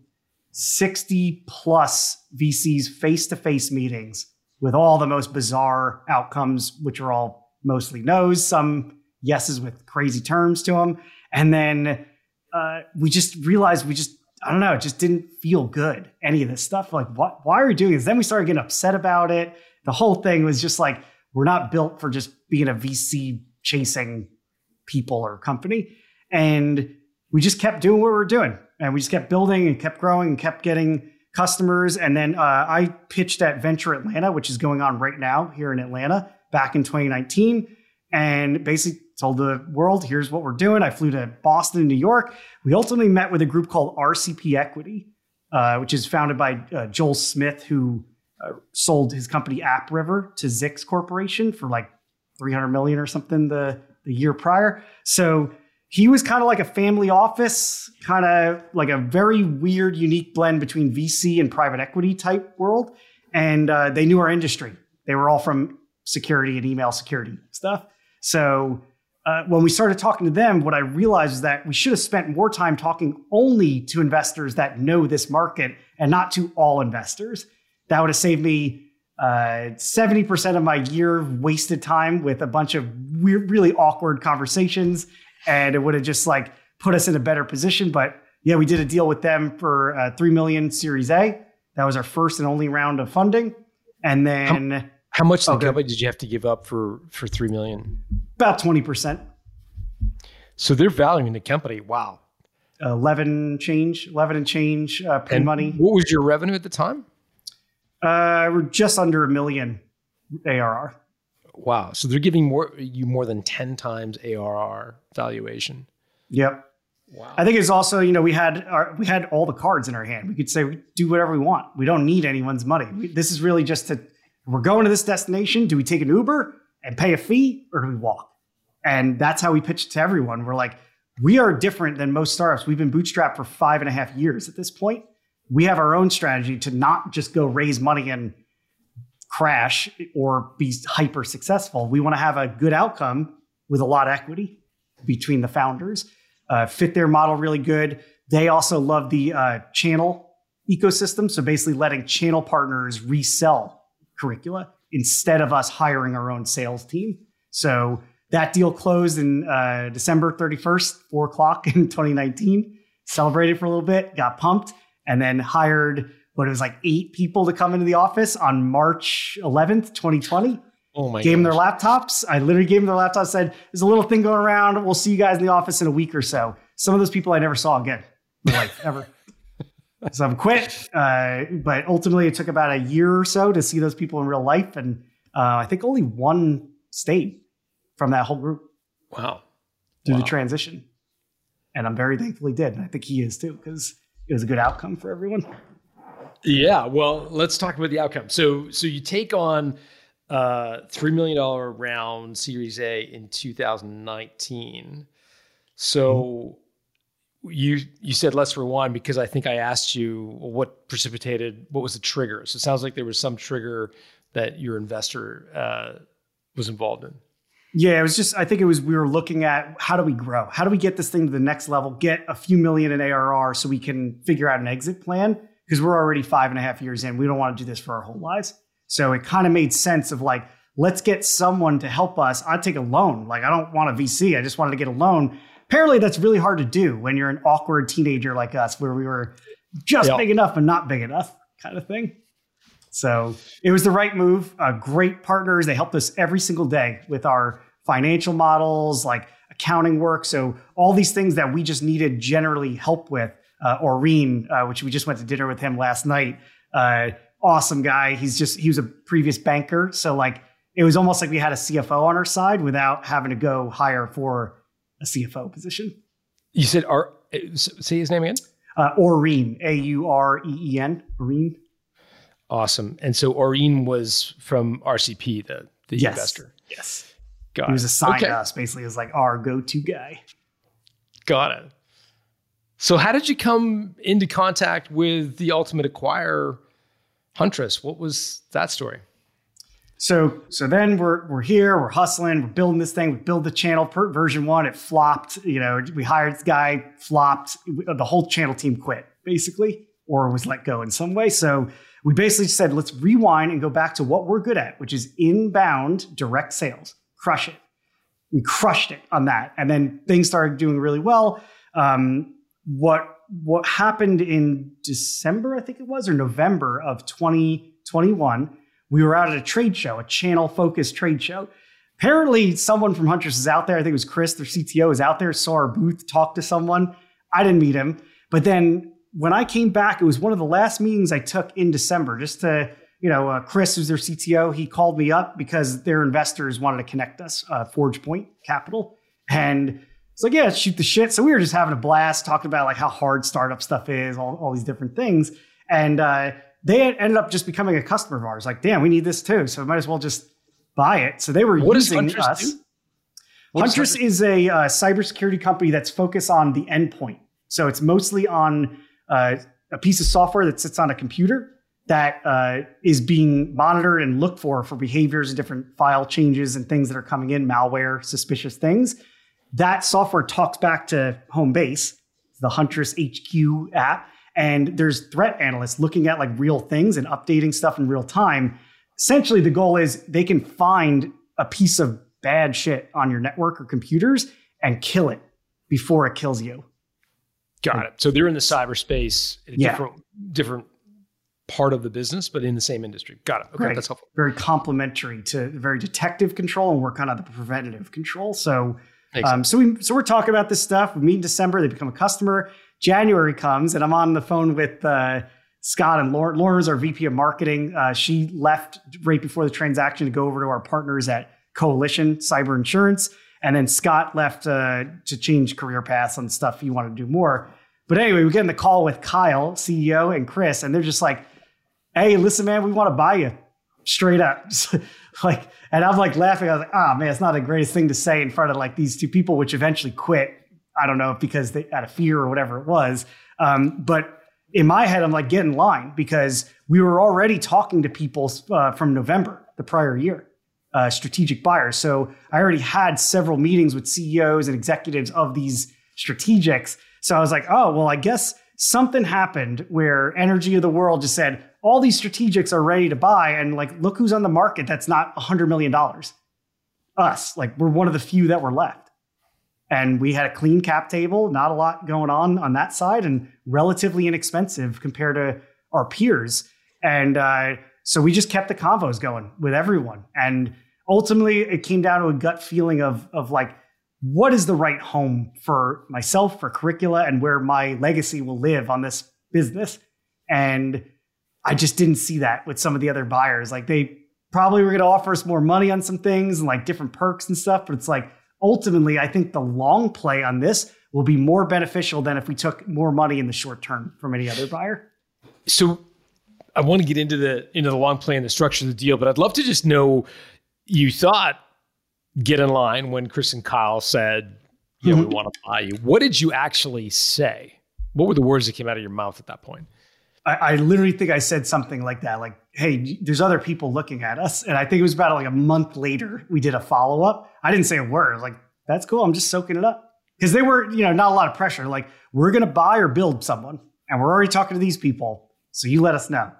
60 plus VCs face to face meetings with all the most bizarre outcomes, which are all mostly no's, some yeses with crazy terms to them. And then uh, we just realized we just, I don't know, it just didn't feel good, any of this stuff. Like, what, why are we doing this? Then we started getting upset about it. The whole thing was just like, we're not built for just being a VC chasing people or company. And we just kept doing what we were doing and we just kept building and kept growing and kept getting customers. And then uh, I pitched at Venture Atlanta, which is going on right now here in Atlanta back in 2019. And basically told the world, here's what we're doing. I flew to Boston and New York. We ultimately met with a group called RCP Equity, uh, which is founded by uh, Joel Smith, who uh, sold his company AppRiver to Zix Corporation for like 300 million or something the, the year prior. So he was kind of like a family office, kind of like a very weird, unique blend between VC and private equity type world. And uh, they knew our industry. They were all from security and email security stuff. So uh, when we started talking to them, what I realized is that we should have spent more time talking only to investors that know this market and not to all investors. That would have saved me uh, 70% of my year wasted time with a bunch of weird, really awkward conversations. And it would have just like put us in a better position. But yeah, we did a deal with them for uh, 3 million Series A. That was our first and only round of funding. And then. How, how much okay. the company did you have to give up for, for 3 million? About 20%. So they're valuing the company. Wow. 11 change, 11 and change uh, pre money. What was your revenue at the time? Uh, we're just under a million ARR. Wow. So they're giving more you more than 10 times ARR valuation. Yep. Wow. I think it's also, you know, we had our, we had all the cards in our hand. We could say do whatever we want. We don't need anyone's money. We, this is really just to we're going to this destination. Do we take an Uber and pay a fee or do we walk? And that's how we pitched to everyone. We're like, we are different than most startups. We've been bootstrapped for five and a half years at this point we have our own strategy to not just go raise money and crash or be hyper successful. We want to have a good outcome with a lot of equity between the founders, uh, fit their model really good. They also love the uh, channel ecosystem. So basically, letting channel partners resell curricula instead of us hiring our own sales team. So that deal closed in uh, December 31st, four o'clock [laughs] in 2019. Celebrated for a little bit, got pumped and then hired what it was like eight people to come into the office on March 11th, 2020. Oh my! Gave them their laptops. I literally gave them their laptops. Said, "There's a little thing going around. We'll see you guys in the office in a week or so." Some of those people I never saw again in my life [laughs] ever. so I'm quit. Uh, but ultimately, it took about a year or so to see those people in real life, and uh, I think only one stayed from that whole group. Wow! Through wow. the transition, and I'm very thankful he did, and I think he is too, because it was a good outcome for everyone. Yeah, well, let's talk about the outcome. So, so you take on uh, three million dollar round Series A in 2019. So mm-hmm. you you said let's rewind because I think I asked you what precipitated what was the trigger. So it sounds like there was some trigger that your investor uh, was involved in. Yeah, it was just, I think it was, we were looking at how do we grow? How do we get this thing to the next level, get a few million in ARR so we can figure out an exit plan? Because we're already five and a half years in. We don't want to do this for our whole lives. So it kind of made sense of like, let's get someone to help us. I'd take a loan. Like, I don't want a VC. I just wanted to get a loan. Apparently, that's really hard to do when you're an awkward teenager like us, where we were just yep. big enough and not big enough kind of thing. So it was the right move. Uh, great partners. They helped us every single day with our financial models, like accounting work. So all these things that we just needed generally help with. Uh, Aureen, uh, which we just went to dinner with him last night. Uh, awesome guy. He's just he was a previous banker, so like it was almost like we had a CFO on our side without having to go hire for a CFO position. You said, "Are say his name again?" Uh, Aureen, A U R E E N, Aureen. Awesome. And so Aureen was from RCP, the, the yes. investor. Yes. Got he was assigned okay. us basically as like our go-to guy. Got it. So how did you come into contact with the ultimate Acquire Huntress? What was that story? So so then we're we're here, we're hustling, we're building this thing. We build the channel per version one. It flopped. You know, we hired this guy, flopped. The whole channel team quit basically, or was let go in some way. So we basically said, let's rewind and go back to what we're good at, which is inbound direct sales. Crush it. We crushed it on that. And then things started doing really well. Um, what what happened in December, I think it was, or November of 2021, we were out at a trade show, a channel focused trade show. Apparently, someone from Huntress is out there. I think it was Chris, their CTO, is out there, saw our booth, talked to someone. I didn't meet him. But then when I came back, it was one of the last meetings I took in December just to, you know, uh, Chris, who's their CTO, he called me up because their investors wanted to connect us, uh, ForgePoint Capital. And it's like, yeah, shoot the shit. So we were just having a blast talking about like how hard startup stuff is, all, all these different things. And uh, they ended up just becoming a customer of ours. Like, damn, we need this too. So we might as well just buy it. So they were What using Huntress us. do? What does Huntress is a uh, cybersecurity company that's focused on the endpoint. So it's mostly on uh, a piece of software that sits on a computer that uh, is being monitored and looked for for behaviors and different file changes and things that are coming in, malware, suspicious things. That software talks back to home base, the Huntress HQ app, and there's threat analysts looking at like real things and updating stuff in real time. Essentially, the goal is they can find a piece of bad shit on your network or computers and kill it before it kills you. Got it. So they're in the cyberspace, in a Yeah. different different part of the business, but in the same industry. Got it. Okay, Right. that's helpful. Very complementary to very detective control, and we're kind of the preventative control. So, um, so we so we're talking about this stuff. We meet in December. They become a customer. January comes, and I'm on the phone with uh, Scott and Lauren. Lauren is our VP of marketing. Uh, she left right before the transaction to go over to our partners at Coalition Cyber Insurance, and then Scott left uh, to change career paths on stuff he wanted to do more. But anyway, we get in the call with Kyle, CEO, and Chris, and they're just like, "Hey, listen, man, we want to buy you." straight up. [laughs] [laughs] like, and I'm like laughing. I was like, oh man, it's not the greatest thing to say in front of like these two people, which eventually quit. I don't know because they out of fear or whatever it was. Um, but in my head, I'm like, get in line because we were already talking to people uh, from November the prior year, uh, strategic buyers. So I already had several meetings with CEOs and executives of these strategics. So I was like, oh, well, I guess something happened where energy of the world just said, all these strategics are ready to buy. And like, look who's on the market that's not $100 million. Us. Like, we're one of the few that were left. And we had a clean cap table, not a lot going on on that side, and relatively inexpensive compared to our peers. And uh, so we just kept the convos going with everyone. And ultimately, it came down to a gut feeling of, of like, what is the right home for myself, for curricula, and where my legacy will live on this business? And I just didn't see that with some of the other buyers. Like they probably were going to offer us more money on some things and like different perks and stuff. But it's like ultimately, I think the long play on this will be more beneficial than if we took more money in the short term from any other buyer. So I want to get into the into the long play and the structure of the deal, but I'd love to just know you thought get in line when Chris and Kyle said, "Yeah, Mhm. we want to buy you." What did you actually say? What were the words that came out of your mouth at that point? I, I literally think I said something like that, like, "Hey, there's other people looking at us," and I think it was about like a month later we did a follow up. I didn't say a word. Like, "That's cool. I'm just soaking it up," because they were, you know, not a lot of pressure. Like, we're gonna buy or build someone, and we're already talking to these people, so you let us know.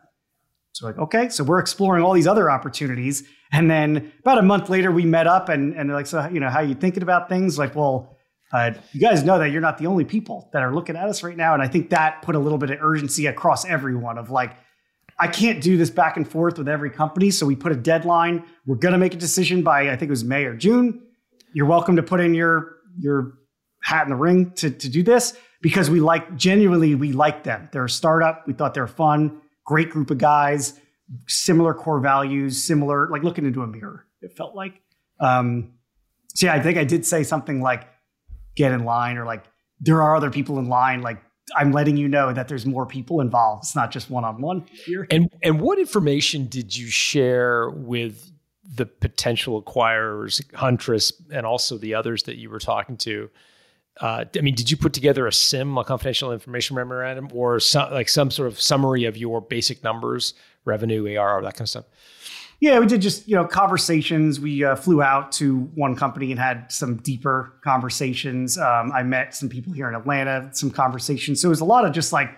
So like, okay, so we're exploring all these other opportunities, and then about a month later we met up, and and like, so you know, how you thinking about things? Like, well. Uh, you guys know that you're not the only people that are looking at us right now. And I think that put a little bit of urgency across everyone of like, I can't do this back and forth with every company. So we put a deadline. We're going to make a decision by, I think it was May or June. You're welcome to put in your, your hat in the ring to, to do this because we like, genuinely, we like them. They're a startup. We thought they're fun, great group of guys, similar core values, similar, like looking into a mirror, it felt like. Um, so yeah, I think I did say something like, get in line or like there are other people in line like i'm letting you know that there's more people involved it's not just one-on-one here And and what information did you share with the potential acquirers, Huntress, and also the others that you were talking to? Uh, I mean, did you put together a CIM, a confidential information memorandum, or some, like some sort of summary of your basic numbers, revenue, ARR, that kind of stuff? yeah we did just you know conversations. We uh, flew out to one company and had some deeper conversations. Um, i met some people here in atlanta some conversations. So it was a lot of just like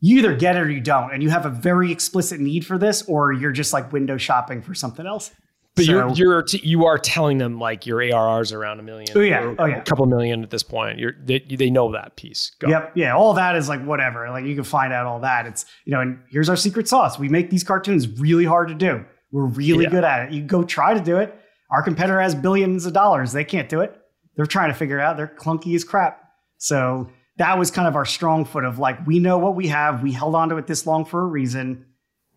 you either get it or you don't and you have a very explicit need for this or you're just like window shopping for something else But So- you're you're t- you are telling them like your ARR is around a million. Oh, yeah. Oh, yeah. a couple million at this point. You're they, they know that piece. Go. Yep. Yeah. All that is like whatever. Like you can find out all that. It's, you know, and here's our secret sauce. We make these cartoons really hard to do. We're really Yeah. good at it. You go try to do it. Our competitor has billions of dollars. They can't do it. They're trying to figure it out. They're clunky as crap. So that was kind of our strong foot of like, we know what we have. We held on to it this long for a reason.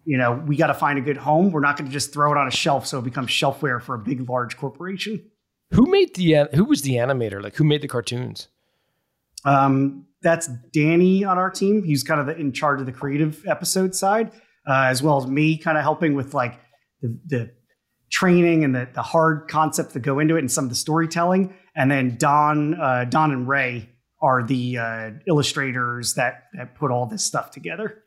You know, we got to find a good home. We're not going to just throw it on a shelf so it becomes shelfware for a big, large corporation. Who made the who was the animator? Like who made the cartoons? Um, that's Danny on our team. He's kind of the, in charge of the creative episode side, uh, as well as me, kind of helping with like the, the training and the, the hard concepts that go into it and some of the storytelling. And then Don, uh, Don and Ray are the uh, illustrators that, that put all this stuff together.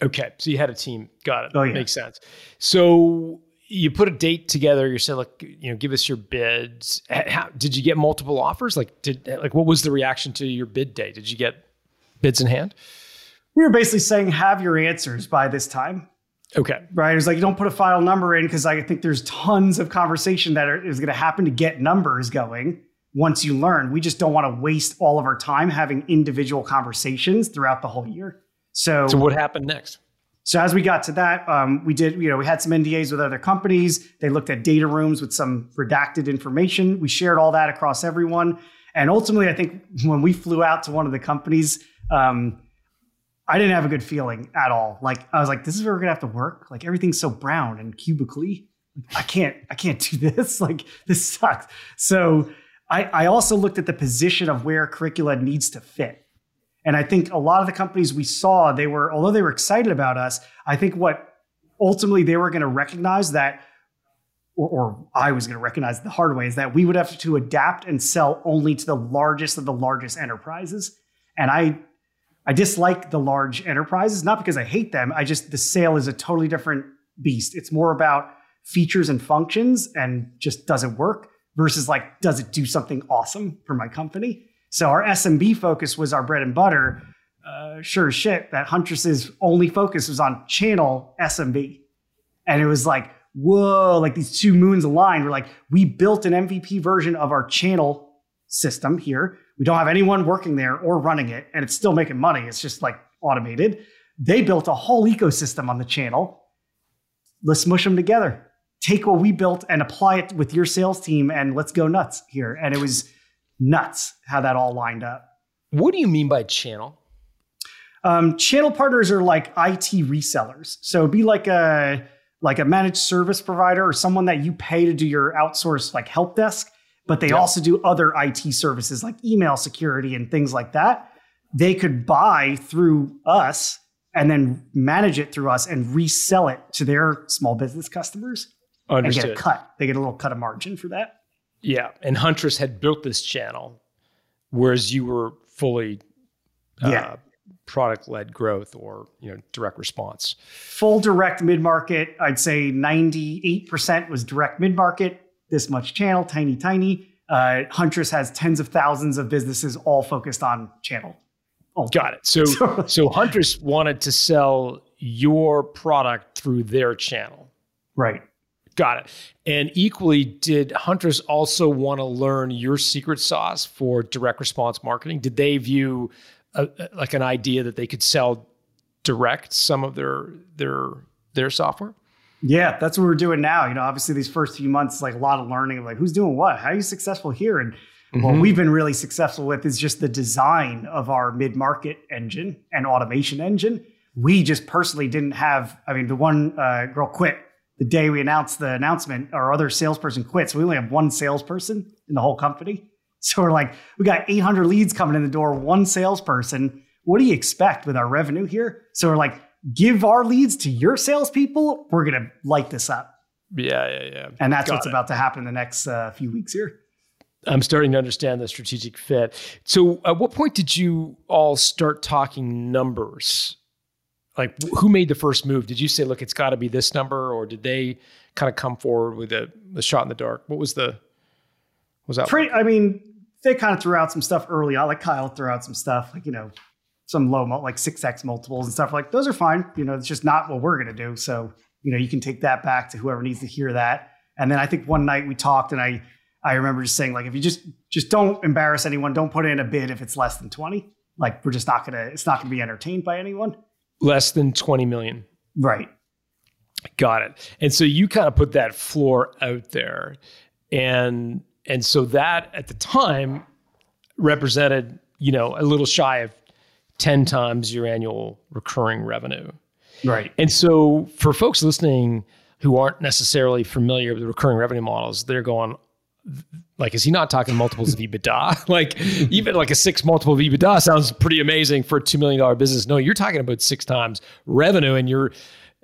Okay. So you had a team. Got it. Oh, yeah. Makes sense. So you put a date together. You said, like, you know, give us your bids. How, did you get multiple offers? Like, did like what was the reaction to your bid day? Did you get bids in hand? We were basically saying, have your answers by this time. Okay. Right. It's like you don't put a final number in because I think there's tons of conversation that are, is going to happen to get numbers going once you learn. We just don't want to waste all of our time having individual conversations throughout the whole year. So, so what happened next? So as we got to that, um, we did, you know, we had some NDAs with other companies. They looked at data rooms with some redacted information. We shared all that across everyone. And ultimately, I think when we flew out to one of the companies, um, I didn't have a good feeling at all. Like I was like, this is where we're gonna have to work. Like everything's so brown and cubically. I can't, I can't do this. [laughs] Like this sucks. So I, I also looked at the position of where curricula needs to fit. And I think a lot of the companies we saw, they were, although they were excited about us, I think what ultimately they were going to recognize that, or, or I was going to recognize the hard way, is that we would have to adapt and sell only to the largest of the largest enterprises. And I, I dislike the large enterprises, not because I hate them. I just, the sale is a totally different beast. It's more about features and functions and just does it work versus like, does it do something awesome for my company? So our SMB focus was our bread and butter. Uh, sure as shit, that Huntress's only focus was on channel SMB. And it was like, whoa, like these two moons aligned. We're like, we built an MVP version of our channel system here. We don't have anyone working there or running it, and it's still making money. It's just like automated. They built a whole ecosystem on the channel. Let's mush them together. Take what we built and apply it with your sales team, and let's go nuts here. And it was nuts how that all lined up. What do you mean by channel? Um, channel partners are like IT resellers. So be like a like a managed service provider or someone that you pay to do your outsourced like help desk, but they also do other IT services like email security and things like that. They could buy through us and then manage it through us and resell it to their small business customers Understood. and get a cut. They get a little cut of margin for that. Yeah, and Huntress had built this channel, whereas you were fully uh, Yeah. product led growth or you know direct response. full direct mid market. I'd say 98% was direct mid market, this much channel, tiny, tiny. Uh, Huntress has tens of thousands of businesses all focused on channel. Oh, Got it. [laughs] So so Huntress wanted to sell your product through their channel. Right. Got it. And equally, did Huntress also want to learn your secret sauce for direct response marketing? Did they view a, like an idea that they could sell direct some of their their their software? Yeah, that's what we're doing now. You know, obviously these first few months, like a lot of learning of like who's doing what, how are you successful here? And what we've been really successful with is just the design of our mid-market engine and automation engine. We just personally didn't have, I mean, the one uh, girl quit the day we announced the announcement, our other salesperson quit. So we only have one salesperson in the whole company. So we're like, we got 800 leads coming in the door, one salesperson. What do you expect with our revenue here? So we're like, give our leads to your salespeople. We're going to light this up. Yeah, yeah, yeah. And that's Got what's it. about to happen in the next uh, few weeks here. I'm starting to understand the strategic fit. So, at what point did you all start talking numbers? Like, who made the first move? Did you say, "Look, it's got to be this number," or did they kind of come forward with a, a shot in the dark? What was the was that? Pretty, I mean, they kind of threw out some stuff early on. Like Kyle threw out some stuff, like, you know, some low, like 6x multiples and stuff like those are fine. You know, it's just not what we're going to do. So, you know, you can take that back to whoever needs to hear that. And then I think one night we talked and I, I remember just saying like, if you just, just don't embarrass anyone, don't put in a bid if it's less than 20. Like we're just not going to, it's not going to be entertained by anyone. Less than 20 million? Right. Got it. And so you kind of put that floor out there, and and so that at the time represented you know a little shy of 10 times your annual recurring revenue. Right. And so for folks listening who aren't necessarily familiar with the recurring revenue models, they're going, like, is he not talking multiples of EBITDA? [laughs] like, even like a six multiple of EBITDA sounds pretty amazing for a $2 million business. No, you're talking about six times revenue and you're,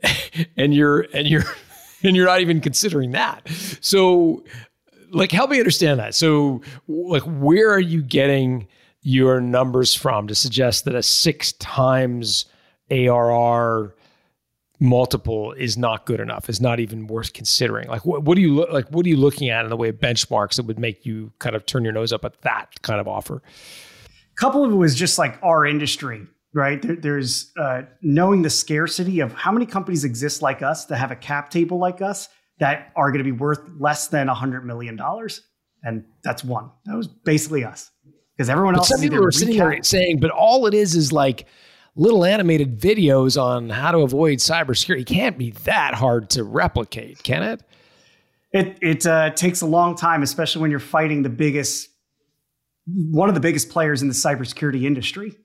[laughs] and you're, and you're, [laughs] and you're not even considering that. So, like, help me understand that. So, like, where are you getting your numbers from to suggest that a six times ARR multiple is not good enough is not even worth considering. Like what, what are you like what are you looking at in the way of benchmarks that would make you kind of turn your nose up at that kind of offer? A couple of it was just like our industry right? There, there's uh, knowing the scarcity of how many companies exist like us that have a cap table like us that are going to be worth less than a hundred million dollars and that's one. That was basically us. Because everyone but else some people were sitting there saying but all it is is like little animated videos on how to avoid cybersecurity. It can't be that hard to replicate, can it? It it uh, takes a long time, especially when you're fighting the biggest, one of the biggest players in the cybersecurity industry,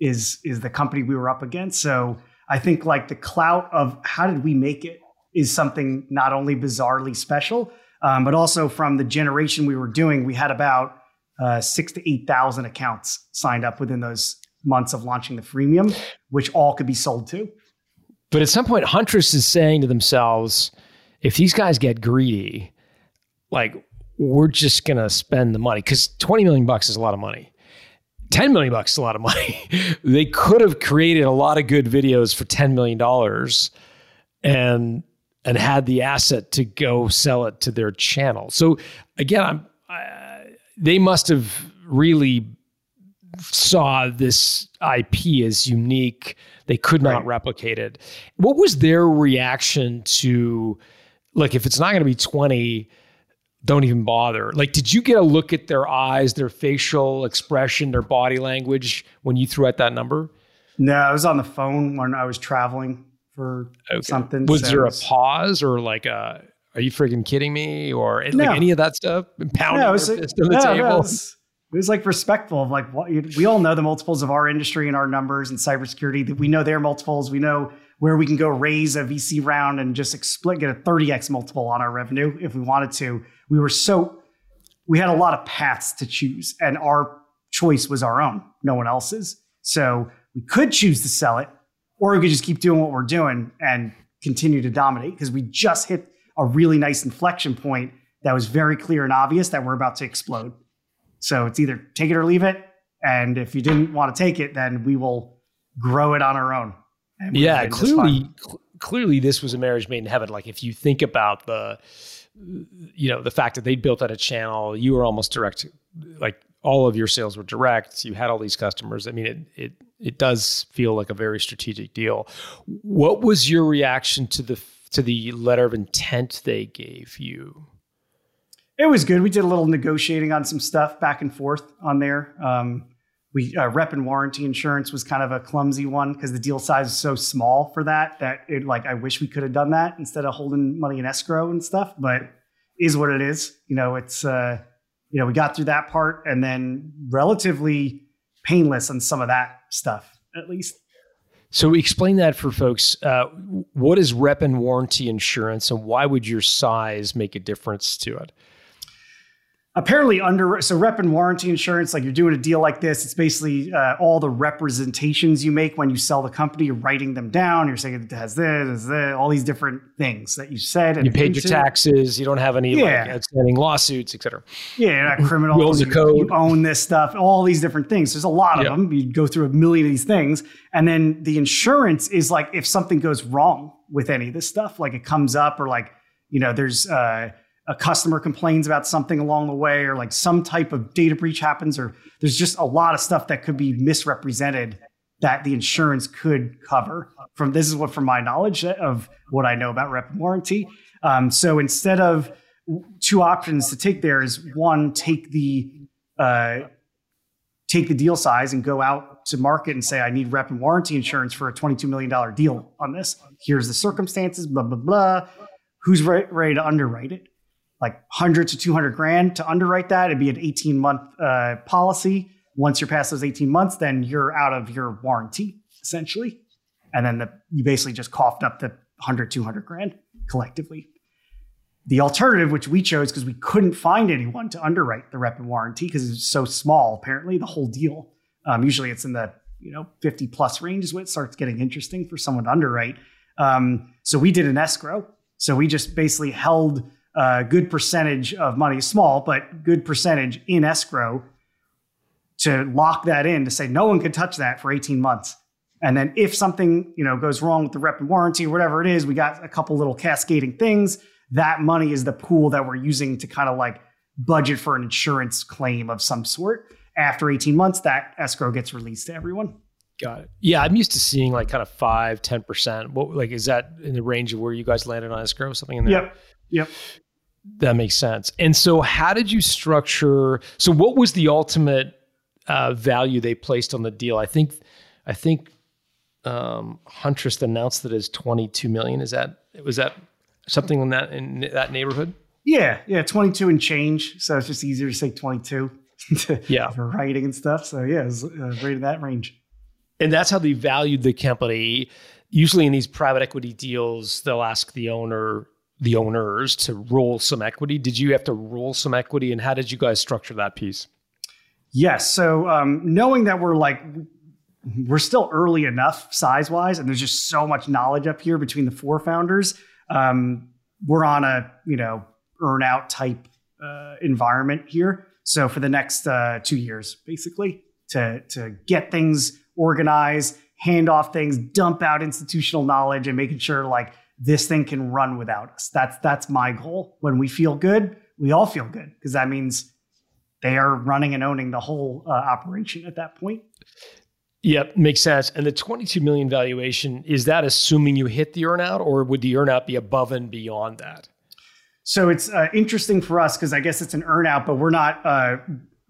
is is the company we were up against. So I think like the clout of how did we make it is something not only bizarrely special, um, but also from the generation we were doing, we had about uh, six to eight thousand accounts signed up within those months of launching the freemium, which all could be sold to. But at some point, Huntress is saying to themselves, if these guys get greedy, like we're just gonna spend the money because 20 million bucks is a lot of money. 10 million bucks is a lot of money. [laughs] they could have created a lot of good videos for 10 million dollars and and had the asset to go sell it to their channel. So again, I'm I, they must have really saw this IP as unique. They could not right. replicate it. What was their reaction to, like, if it's not going to be 20, don't even bother? Like, did you get a look at their eyes, their facial expression, their body language when you threw out that number? No, I was on the phone when I was traveling for okay. something. Was so there a pause or like a, are you freaking kidding me? Or no. like any of that stuff? Pounding no, fist on the no, table? No, it was like respectful of like what we all know the multiples of our industry and our numbers and cybersecurity that we know their multiples. We know where we can go raise a VC round and just split, get a 30x multiple on our revenue if we wanted to. We were so we had a lot of paths to choose, and our choice was our own, no one else's. So we could choose to sell it, or we could just keep doing what we're doing and continue to dominate because we just hit a really nice inflection point that was very clear and obvious that we're about to explode. So it's either take it or leave it. And if you didn't want to take it, then we will grow it on our own. Yeah, clearly, cl- clearly, this was a marriage made in heaven. Like if you think about the, you know, the fact that they built out a channel, you were almost direct. Like all of your sales were direct. You had all these customers. I mean, it it it does feel like a very strategic deal. What was your reaction to the to the letter of intent they gave you? It was good. We did a little negotiating on some stuff back and forth on there. Um, we uh, rep and warranty insurance was kind of a clumsy one because the deal size is so small for that that it like I wish we could have done that instead of holding money in escrow and stuff. But is what it is. You know, it's uh, you know we got through that part and then relatively painless on some of that stuff at least. So explain that for folks. Uh, what is rep and warranty insurance, and why would your size make a difference to it? Apparently under so rep and warranty insurance like you're doing a deal like this it's basically uh, all the representations you make when you sell the company you're writing them down you're saying it has this, this all these different things that you said and you paid your taxes you don't have any yeah. like outstanding lawsuits etc yeah you're not criminal you own the code. you own this stuff all these different things. There's a lot of yep. them. You go through a million of these things and then the insurance is like if something goes wrong with any of this stuff like it comes up or like you know there's uh a customer complains about something along the way or like some type of data breach happens or there's just a lot of stuff that could be misrepresented that the insurance could cover from this is what from my knowledge of what i know about rep and warranty. Um, so instead of two options to take there is one take the uh, take the deal size and go out to market and say i need rep and warranty insurance for a $22 million deal on this. Here's the circumstances blah blah blah. Who's ready to underwrite it like 100 to 200 grand to underwrite that. It'd be an 18 month uh, policy. Once you're past those 18 months, then you're out of your warranty essentially. And then the, you basically just coughed up the 100, 200 grand collectively. The alternative, which we chose because we couldn't find anyone to underwrite the rep and warranty because it's so small, apparently, the whole deal. Um, usually it's in the you know 50 plus range is when it starts getting interesting for someone to underwrite. Um, so we did an escrow So we just basically held a good percentage of money, small, but good percentage in escrow to lock that in to say no one could touch that for 18 months. And then if something, you know, goes wrong with the rep and warranty or whatever it is, we got a couple little cascading things. That money is the pool that we're using to kind of like budget for an insurance claim of some sort. After 18 months, that escrow gets released to everyone. Got it. Yeah, I'm used to seeing like kind of five, 10%. What like is that in the range of where you guys landed on escrow? Something in there? Yep. Yep. That makes sense. And so how did you structure so what was the ultimate uh, value they placed on the deal? I think I think um, Huntress announced that as 22 million. Is that was that something in that in that neighborhood? Yeah, yeah, 22 and change. So it's just easier to say 22 [laughs] yeah. for writing and stuff. So yeah, it's uh, right in that range. And that's how they valued the company. Usually in these private equity deals, they'll ask the owner, the owners to roll some equity. Did you have to roll some equity and how did you guys structure that piece? Yes. So um, knowing that we're like we're still early enough size wise, and there's just so much knowledge up here between the four founders. Um, we're on a you know earn out type uh, environment here. So for the next uh, two years, basically, to to get things organized, hand off things, dump out institutional knowledge, and making sure like this thing can run without us. That's that's my goal. When we feel good, we all feel good because that means they are running and owning the whole uh, operation at that point. Yep, makes sense. And the 22 million valuation, is that assuming you hit the earnout or would the earnout be above and beyond that? So it's uh, interesting for us because I guess it's an earnout, but we're not, uh,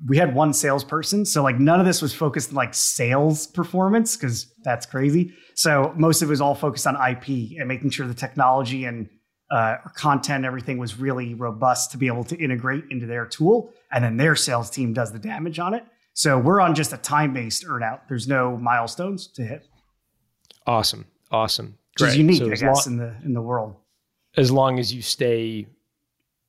we had one salesperson. So like none of this was focused like sales performance because that's crazy. So most of it was all focused on IP and making sure the technology and uh, content, everything was really robust to be able to integrate into their tool. And then their sales team does the damage on it. So we're on just a time based earnout. There's no milestones to hit. Awesome. Awesome. Which is unique, so I guess, long, in the in the world. As long as you stay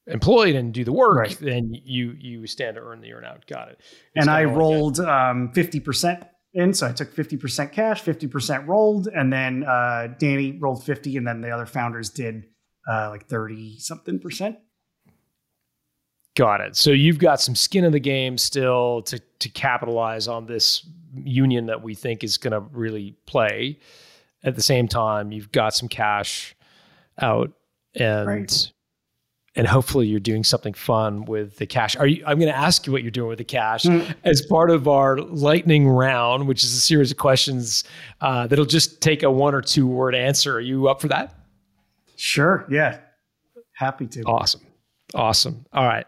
employed and do the work, right. then you you stand to earn the earn out. Got it. It's and I rolled um, fifty percent in, so I took fifty percent cash, fifty percent rolled, and then uh, Danny rolled fifty, and then the other founders did uh, like thirty something percent. Got it. So you've got some skin in the game still to to capitalize on this union that we think is going to really play. At the same time, you've got some cash out and right. And hopefully you're doing something fun with the cash. Are you I'm going to ask you what you're doing with the cash mm. as part of our lightning round, which is a series of questions uh, that'll just take a one or two word answer. Are you up for that? Sure. Yeah. Happy to. Awesome. Awesome. All right.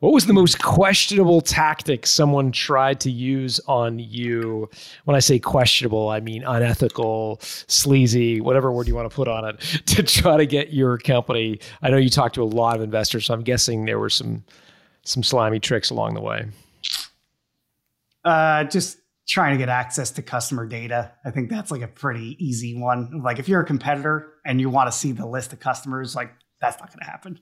What was the most questionable tactic someone tried to use on you? When I say questionable, I mean unethical, sleazy, whatever word you want to put on it, [laughs] to try to get your company. I know you talked to a lot of investors, so I'm guessing there were some some slimy tricks along the way. Uh, just trying to get access to customer data. I think that's like a pretty easy one. Like if you're a competitor and you want to see the list of customers, like that's not going to happen.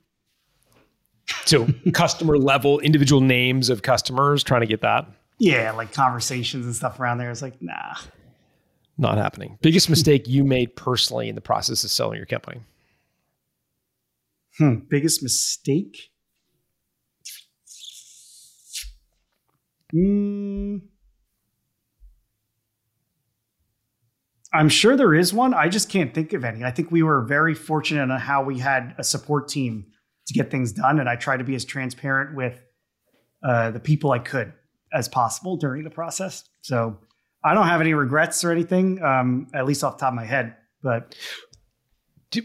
So customer level, individual names of customers, trying to get that. Yeah, like conversations and stuff around there. It's like, nah. Not happening. Biggest mistake you made personally in the process of selling your company? Hmm. Biggest mistake? Hmm. I'm sure there is one. I just can't think of any. I think we were very fortunate on how we had a support team to get things done. And I try to be as transparent with uh, the people I could as possible during the process. So I don't have any regrets or anything, um, at least off the top of my head. But Do,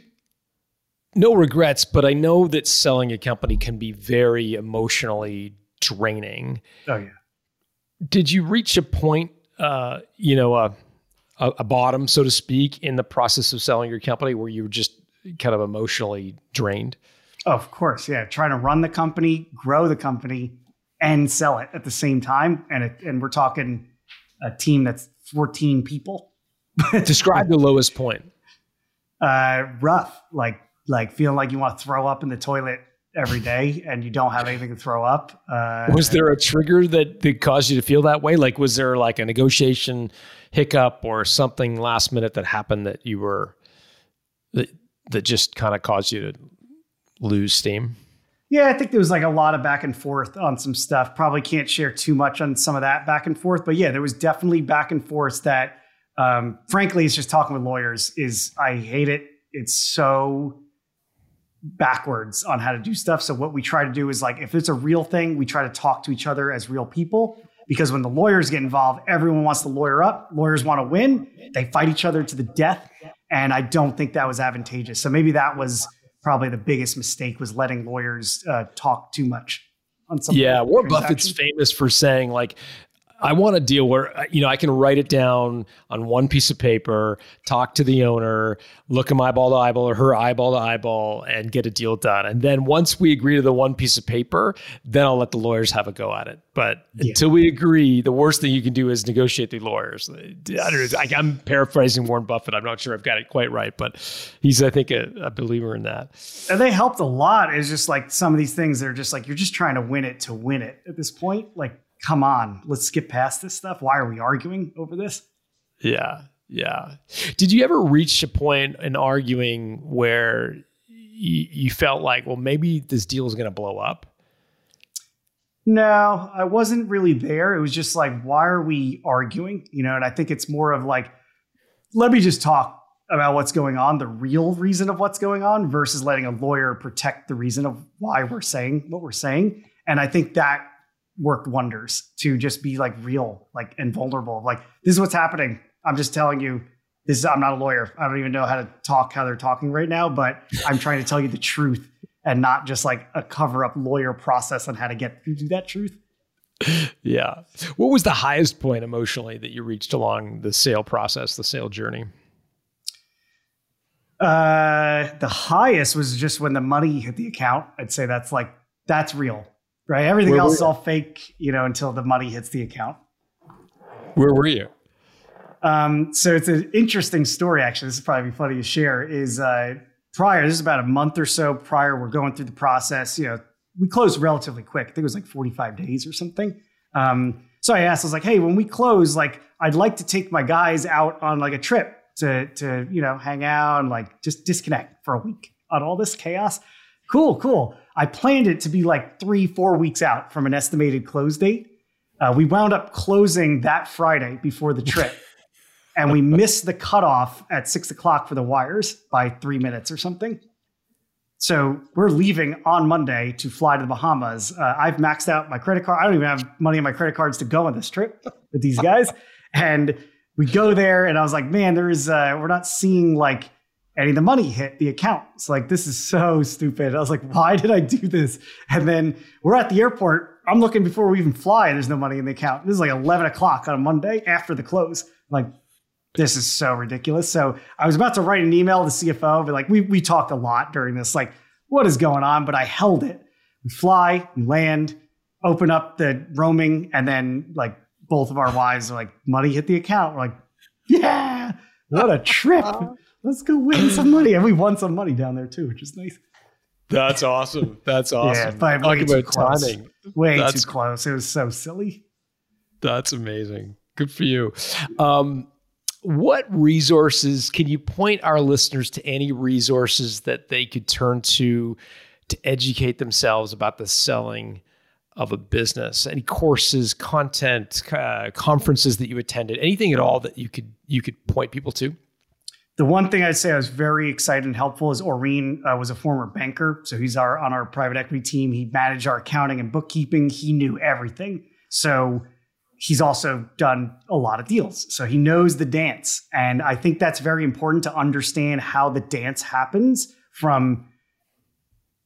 no regrets, but I know that selling a company can be very emotionally draining. Oh yeah. Did you reach a point, uh, you know, a, a, a bottom, so to speak, in the process of selling your company where you were just kind of emotionally drained? Of course, yeah. Trying to run the company, grow the company, and sell it at the same time. And it, and we're talking a team that's 14 people. [laughs] Describe the lowest point. Uh, rough, like like feeling like you want to throw up in the toilet every day and you don't have anything to throw up. Uh, was there a trigger that, that caused you to feel that way? Like, was there like a negotiation hiccup or something last minute that happened that you were that that just kind of caused you to lose steam? Yeah, I think there was like a lot of back and forth on some stuff. Probably can't share too much on some of that back and forth, but yeah, there was definitely back and forth that, um, frankly, it's just talking with lawyers. Is I hate it. It's so backwards on how to do stuff. So what we try to do is like if it's a real thing, we try to talk to each other as real people. Because when the lawyers get involved, everyone wants to lawyer up. Lawyers want to win. They fight each other to the death, and I don't think that was advantageous. So maybe that was probably the biggest mistake was letting lawyers uh, talk too much on some. Yeah, Warren Buffett's famous for saying like, I want a deal where uh, you know I can write it down on one piece of paper, talk to the owner, look him eyeball to eyeball or her eyeball to eyeball, and get a deal done. And then once we agree to the one piece of paper, then I'll let the lawyers have a go at it. But yeah. until we agree, the worst thing you can do is negotiate the lawyers. I am paraphrasing Warren Buffett. I'm not sure I've got it quite right, but he's I think a, a believer in that. And they helped a lot. It's just like some of these things. They're just like you're just trying to win it to win it at this point. Like come on, let's skip past this stuff. Why are we arguing over this? Yeah. Yeah. Did you ever reach a point in arguing where you, you felt like, well, maybe this deal is going to blow up? No, I wasn't really there. It was just like, why are we arguing? You know, and I think it's more of like, let me just talk about what's going on, the real reason of what's going on, versus letting a lawyer protect the reason of why we're saying what we're saying. And I think that worked wonders to just be like real, like and vulnerable. Like this is what's happening. I'm just telling you. This is, I'm not a lawyer. I don't even know how to talk how they're talking right now, but I'm trying to tell you the truth and not just like a cover up lawyer process on how to get to that truth. Yeah. What was the highest point emotionally that you reached along the sale process, the sale journey? Uh, the highest was just when the money hit the account. I'd say that's like that's real right? Everything Where else is all fake, you know, until the money hits the account. Where were you? Um, so it's an interesting story, actually. This is probably funny to share. Is uh, prior, this is about a month or so prior, we're going through the process. You know, we closed relatively quick. I think it was like 45 days or something. Um, so I asked, I was like, hey, when we close, like, I'd like to take my guys out on like a trip to, to, you know, hang out and like just disconnect for a week on all this chaos. Cool, cool. I planned it to be like three, four weeks out from an estimated close date. Uh, we wound up closing that Friday before the trip. [laughs] and we missed the cutoff at six o'clock for the wires by three minutes or something. So we're leaving on Monday to fly to the Bahamas. Uh, I've maxed out my credit card. I don't even have money on my credit cards to go on this trip with these guys. [laughs] and we go there, and I was like, man, there's uh, we're not seeing like and the money hit the account. It's like, this is so stupid. I was like, why did I do this? And then we're at the airport. I'm looking before we even fly. There's no money in the account. This is like 11 o'clock on a Monday after the close. I'm like, this is so ridiculous. So I was about to write an email to CFO, but like we, we talked a lot during this, like, what is going on? But I held it. We fly, we land, open up the roaming, and then like both of our wives are like, money hit the account. We're like, yeah, what a trip uh-huh. Let's go win some money. And we won some money down there too, which is nice. That's awesome. That's awesome. Yeah, but Talk about close. timing. Way That's, too close. It was so silly. That's amazing. Good for you. Um, what resources can you point our listeners to any resources that they could turn to to educate themselves about the selling of a business any courses content uh, conferences that you attended anything at all that you could you could point people to the one thing I'd say I was very excited and helpful is Oreen uh, was a former banker. So he's our on our private equity team. He managed our accounting and bookkeeping. He knew everything. So he's also done a lot of deals. So he knows the dance. And I think that's very important to understand how the dance happens from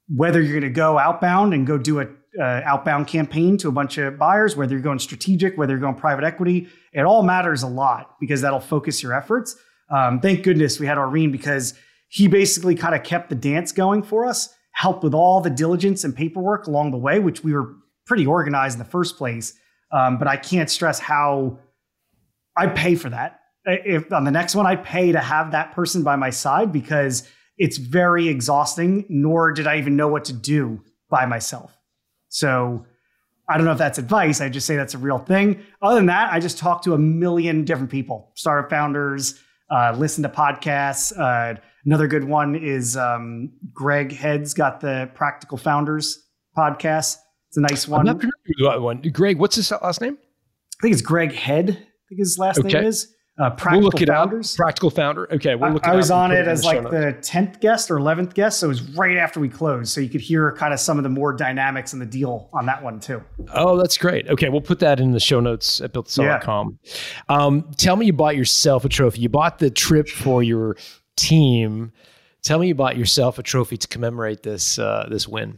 whether you're going to go outbound and go do a uh, outbound campaign to a bunch of buyers, whether you're going strategic, whether you're going private equity, it all matters a lot because that'll focus your efforts. Um, thank goodness we had Irene because he basically kind of kept the dance going for us, helped with all the diligence and paperwork along the way, which we were pretty organized in the first place. Um, but I can't stress how I'd pay for that. If on the next one, I'd pay to have that person by my side because it's very exhausting, nor did I even know what to do by myself. So I don't know if that's advice. I just say that's a real thing. Other than that, I just talk to a million different people, startup founders, uh, listen to podcasts. Uh, another good one is um, Greg Head's got the Practical Founders podcast. It's a nice one. I'm not familiar with one. Greg, what's his last name? I think it's Greg Head. I think his last Okay. name is uh, Practical we'll look it Founders. up. Practical founder. Okay, we'll I- look. I, it was on it as like the tenth guest or eleventh guest, so it was right after we closed, so you could hear kind of some of the more dynamics in the deal on that one too. Oh, that's great. Okay, we'll put that in the show notes at builtsell.com. Um, tell me you bought yourself a trophy. You bought the trip for your team. Tell me you bought yourself a trophy to commemorate this uh, this win.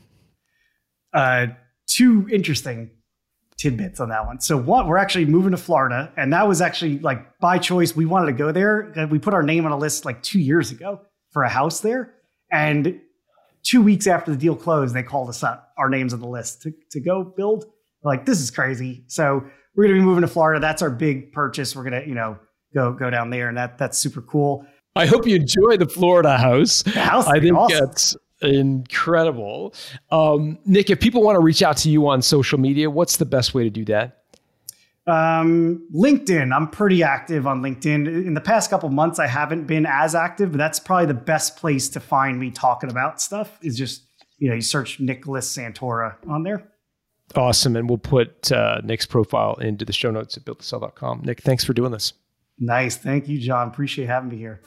uh, two interesting tidbits on that one. So what we're actually moving to Florida, and that was actually like by choice. We wanted to go there. Uh, We put our name on a list like two years ago for a house there, and two weeks after the deal closed, they called us up. Our names on the list to to go build. We're like this is crazy. So we're gonna be moving to Florida. That's our big purchase. We're gonna you know go go down there, and that that's super cool. I hope you enjoy the Florida house. The house, I think awesome. that's incredible. Um, Nick, if people want to reach out to you on social media, what's the best way to do that? Um, LinkedIn. I'm pretty active on LinkedIn. In the past couple months, I haven't been as active, but that's probably the best place to find me talking about stuff. Is just you know you search Nicholas Santora on there. Awesome. And we'll put uh, Nick's profile into the show notes at builttosell.com. Nick, thanks for doing this. Nice, thank you, John. Appreciate having me here.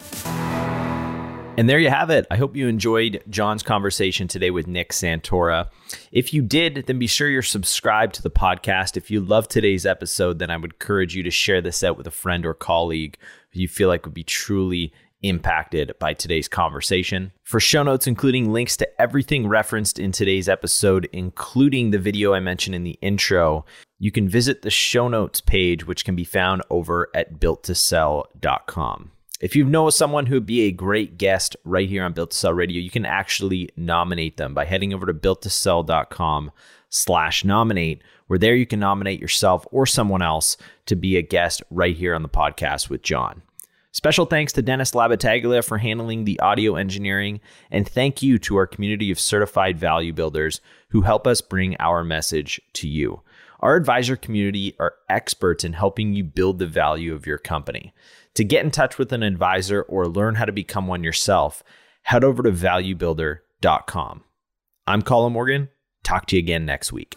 And there you have it. I hope you enjoyed John's conversation today with Nick Santora. If you did, then be sure you're subscribed to the podcast. If you love today's episode, then I would encourage you to share this out with a friend or colleague who you feel like would be truly impacted by today's conversation. For show notes, including links to everything referenced in today's episode, including the video I mentioned in the intro, you can visit the show notes page, which can be found over at builttosell.com. If you know someone who would be a great guest right here on Built to Sell Radio, you can actually nominate them by heading over to builttosell.com slash nominate, where there you can nominate yourself or someone else to be a guest right here on the podcast with John. Special thanks to Dennis Labataglia for handling the audio engineering, and thank you to our community of certified value builders who help us bring our message to you. Our advisor community are experts in helping you build the value of your company. To get in touch with an advisor or learn how to become one yourself, head over to valuebuilder.com. I'm Colin Morgan. Talk to you again next week.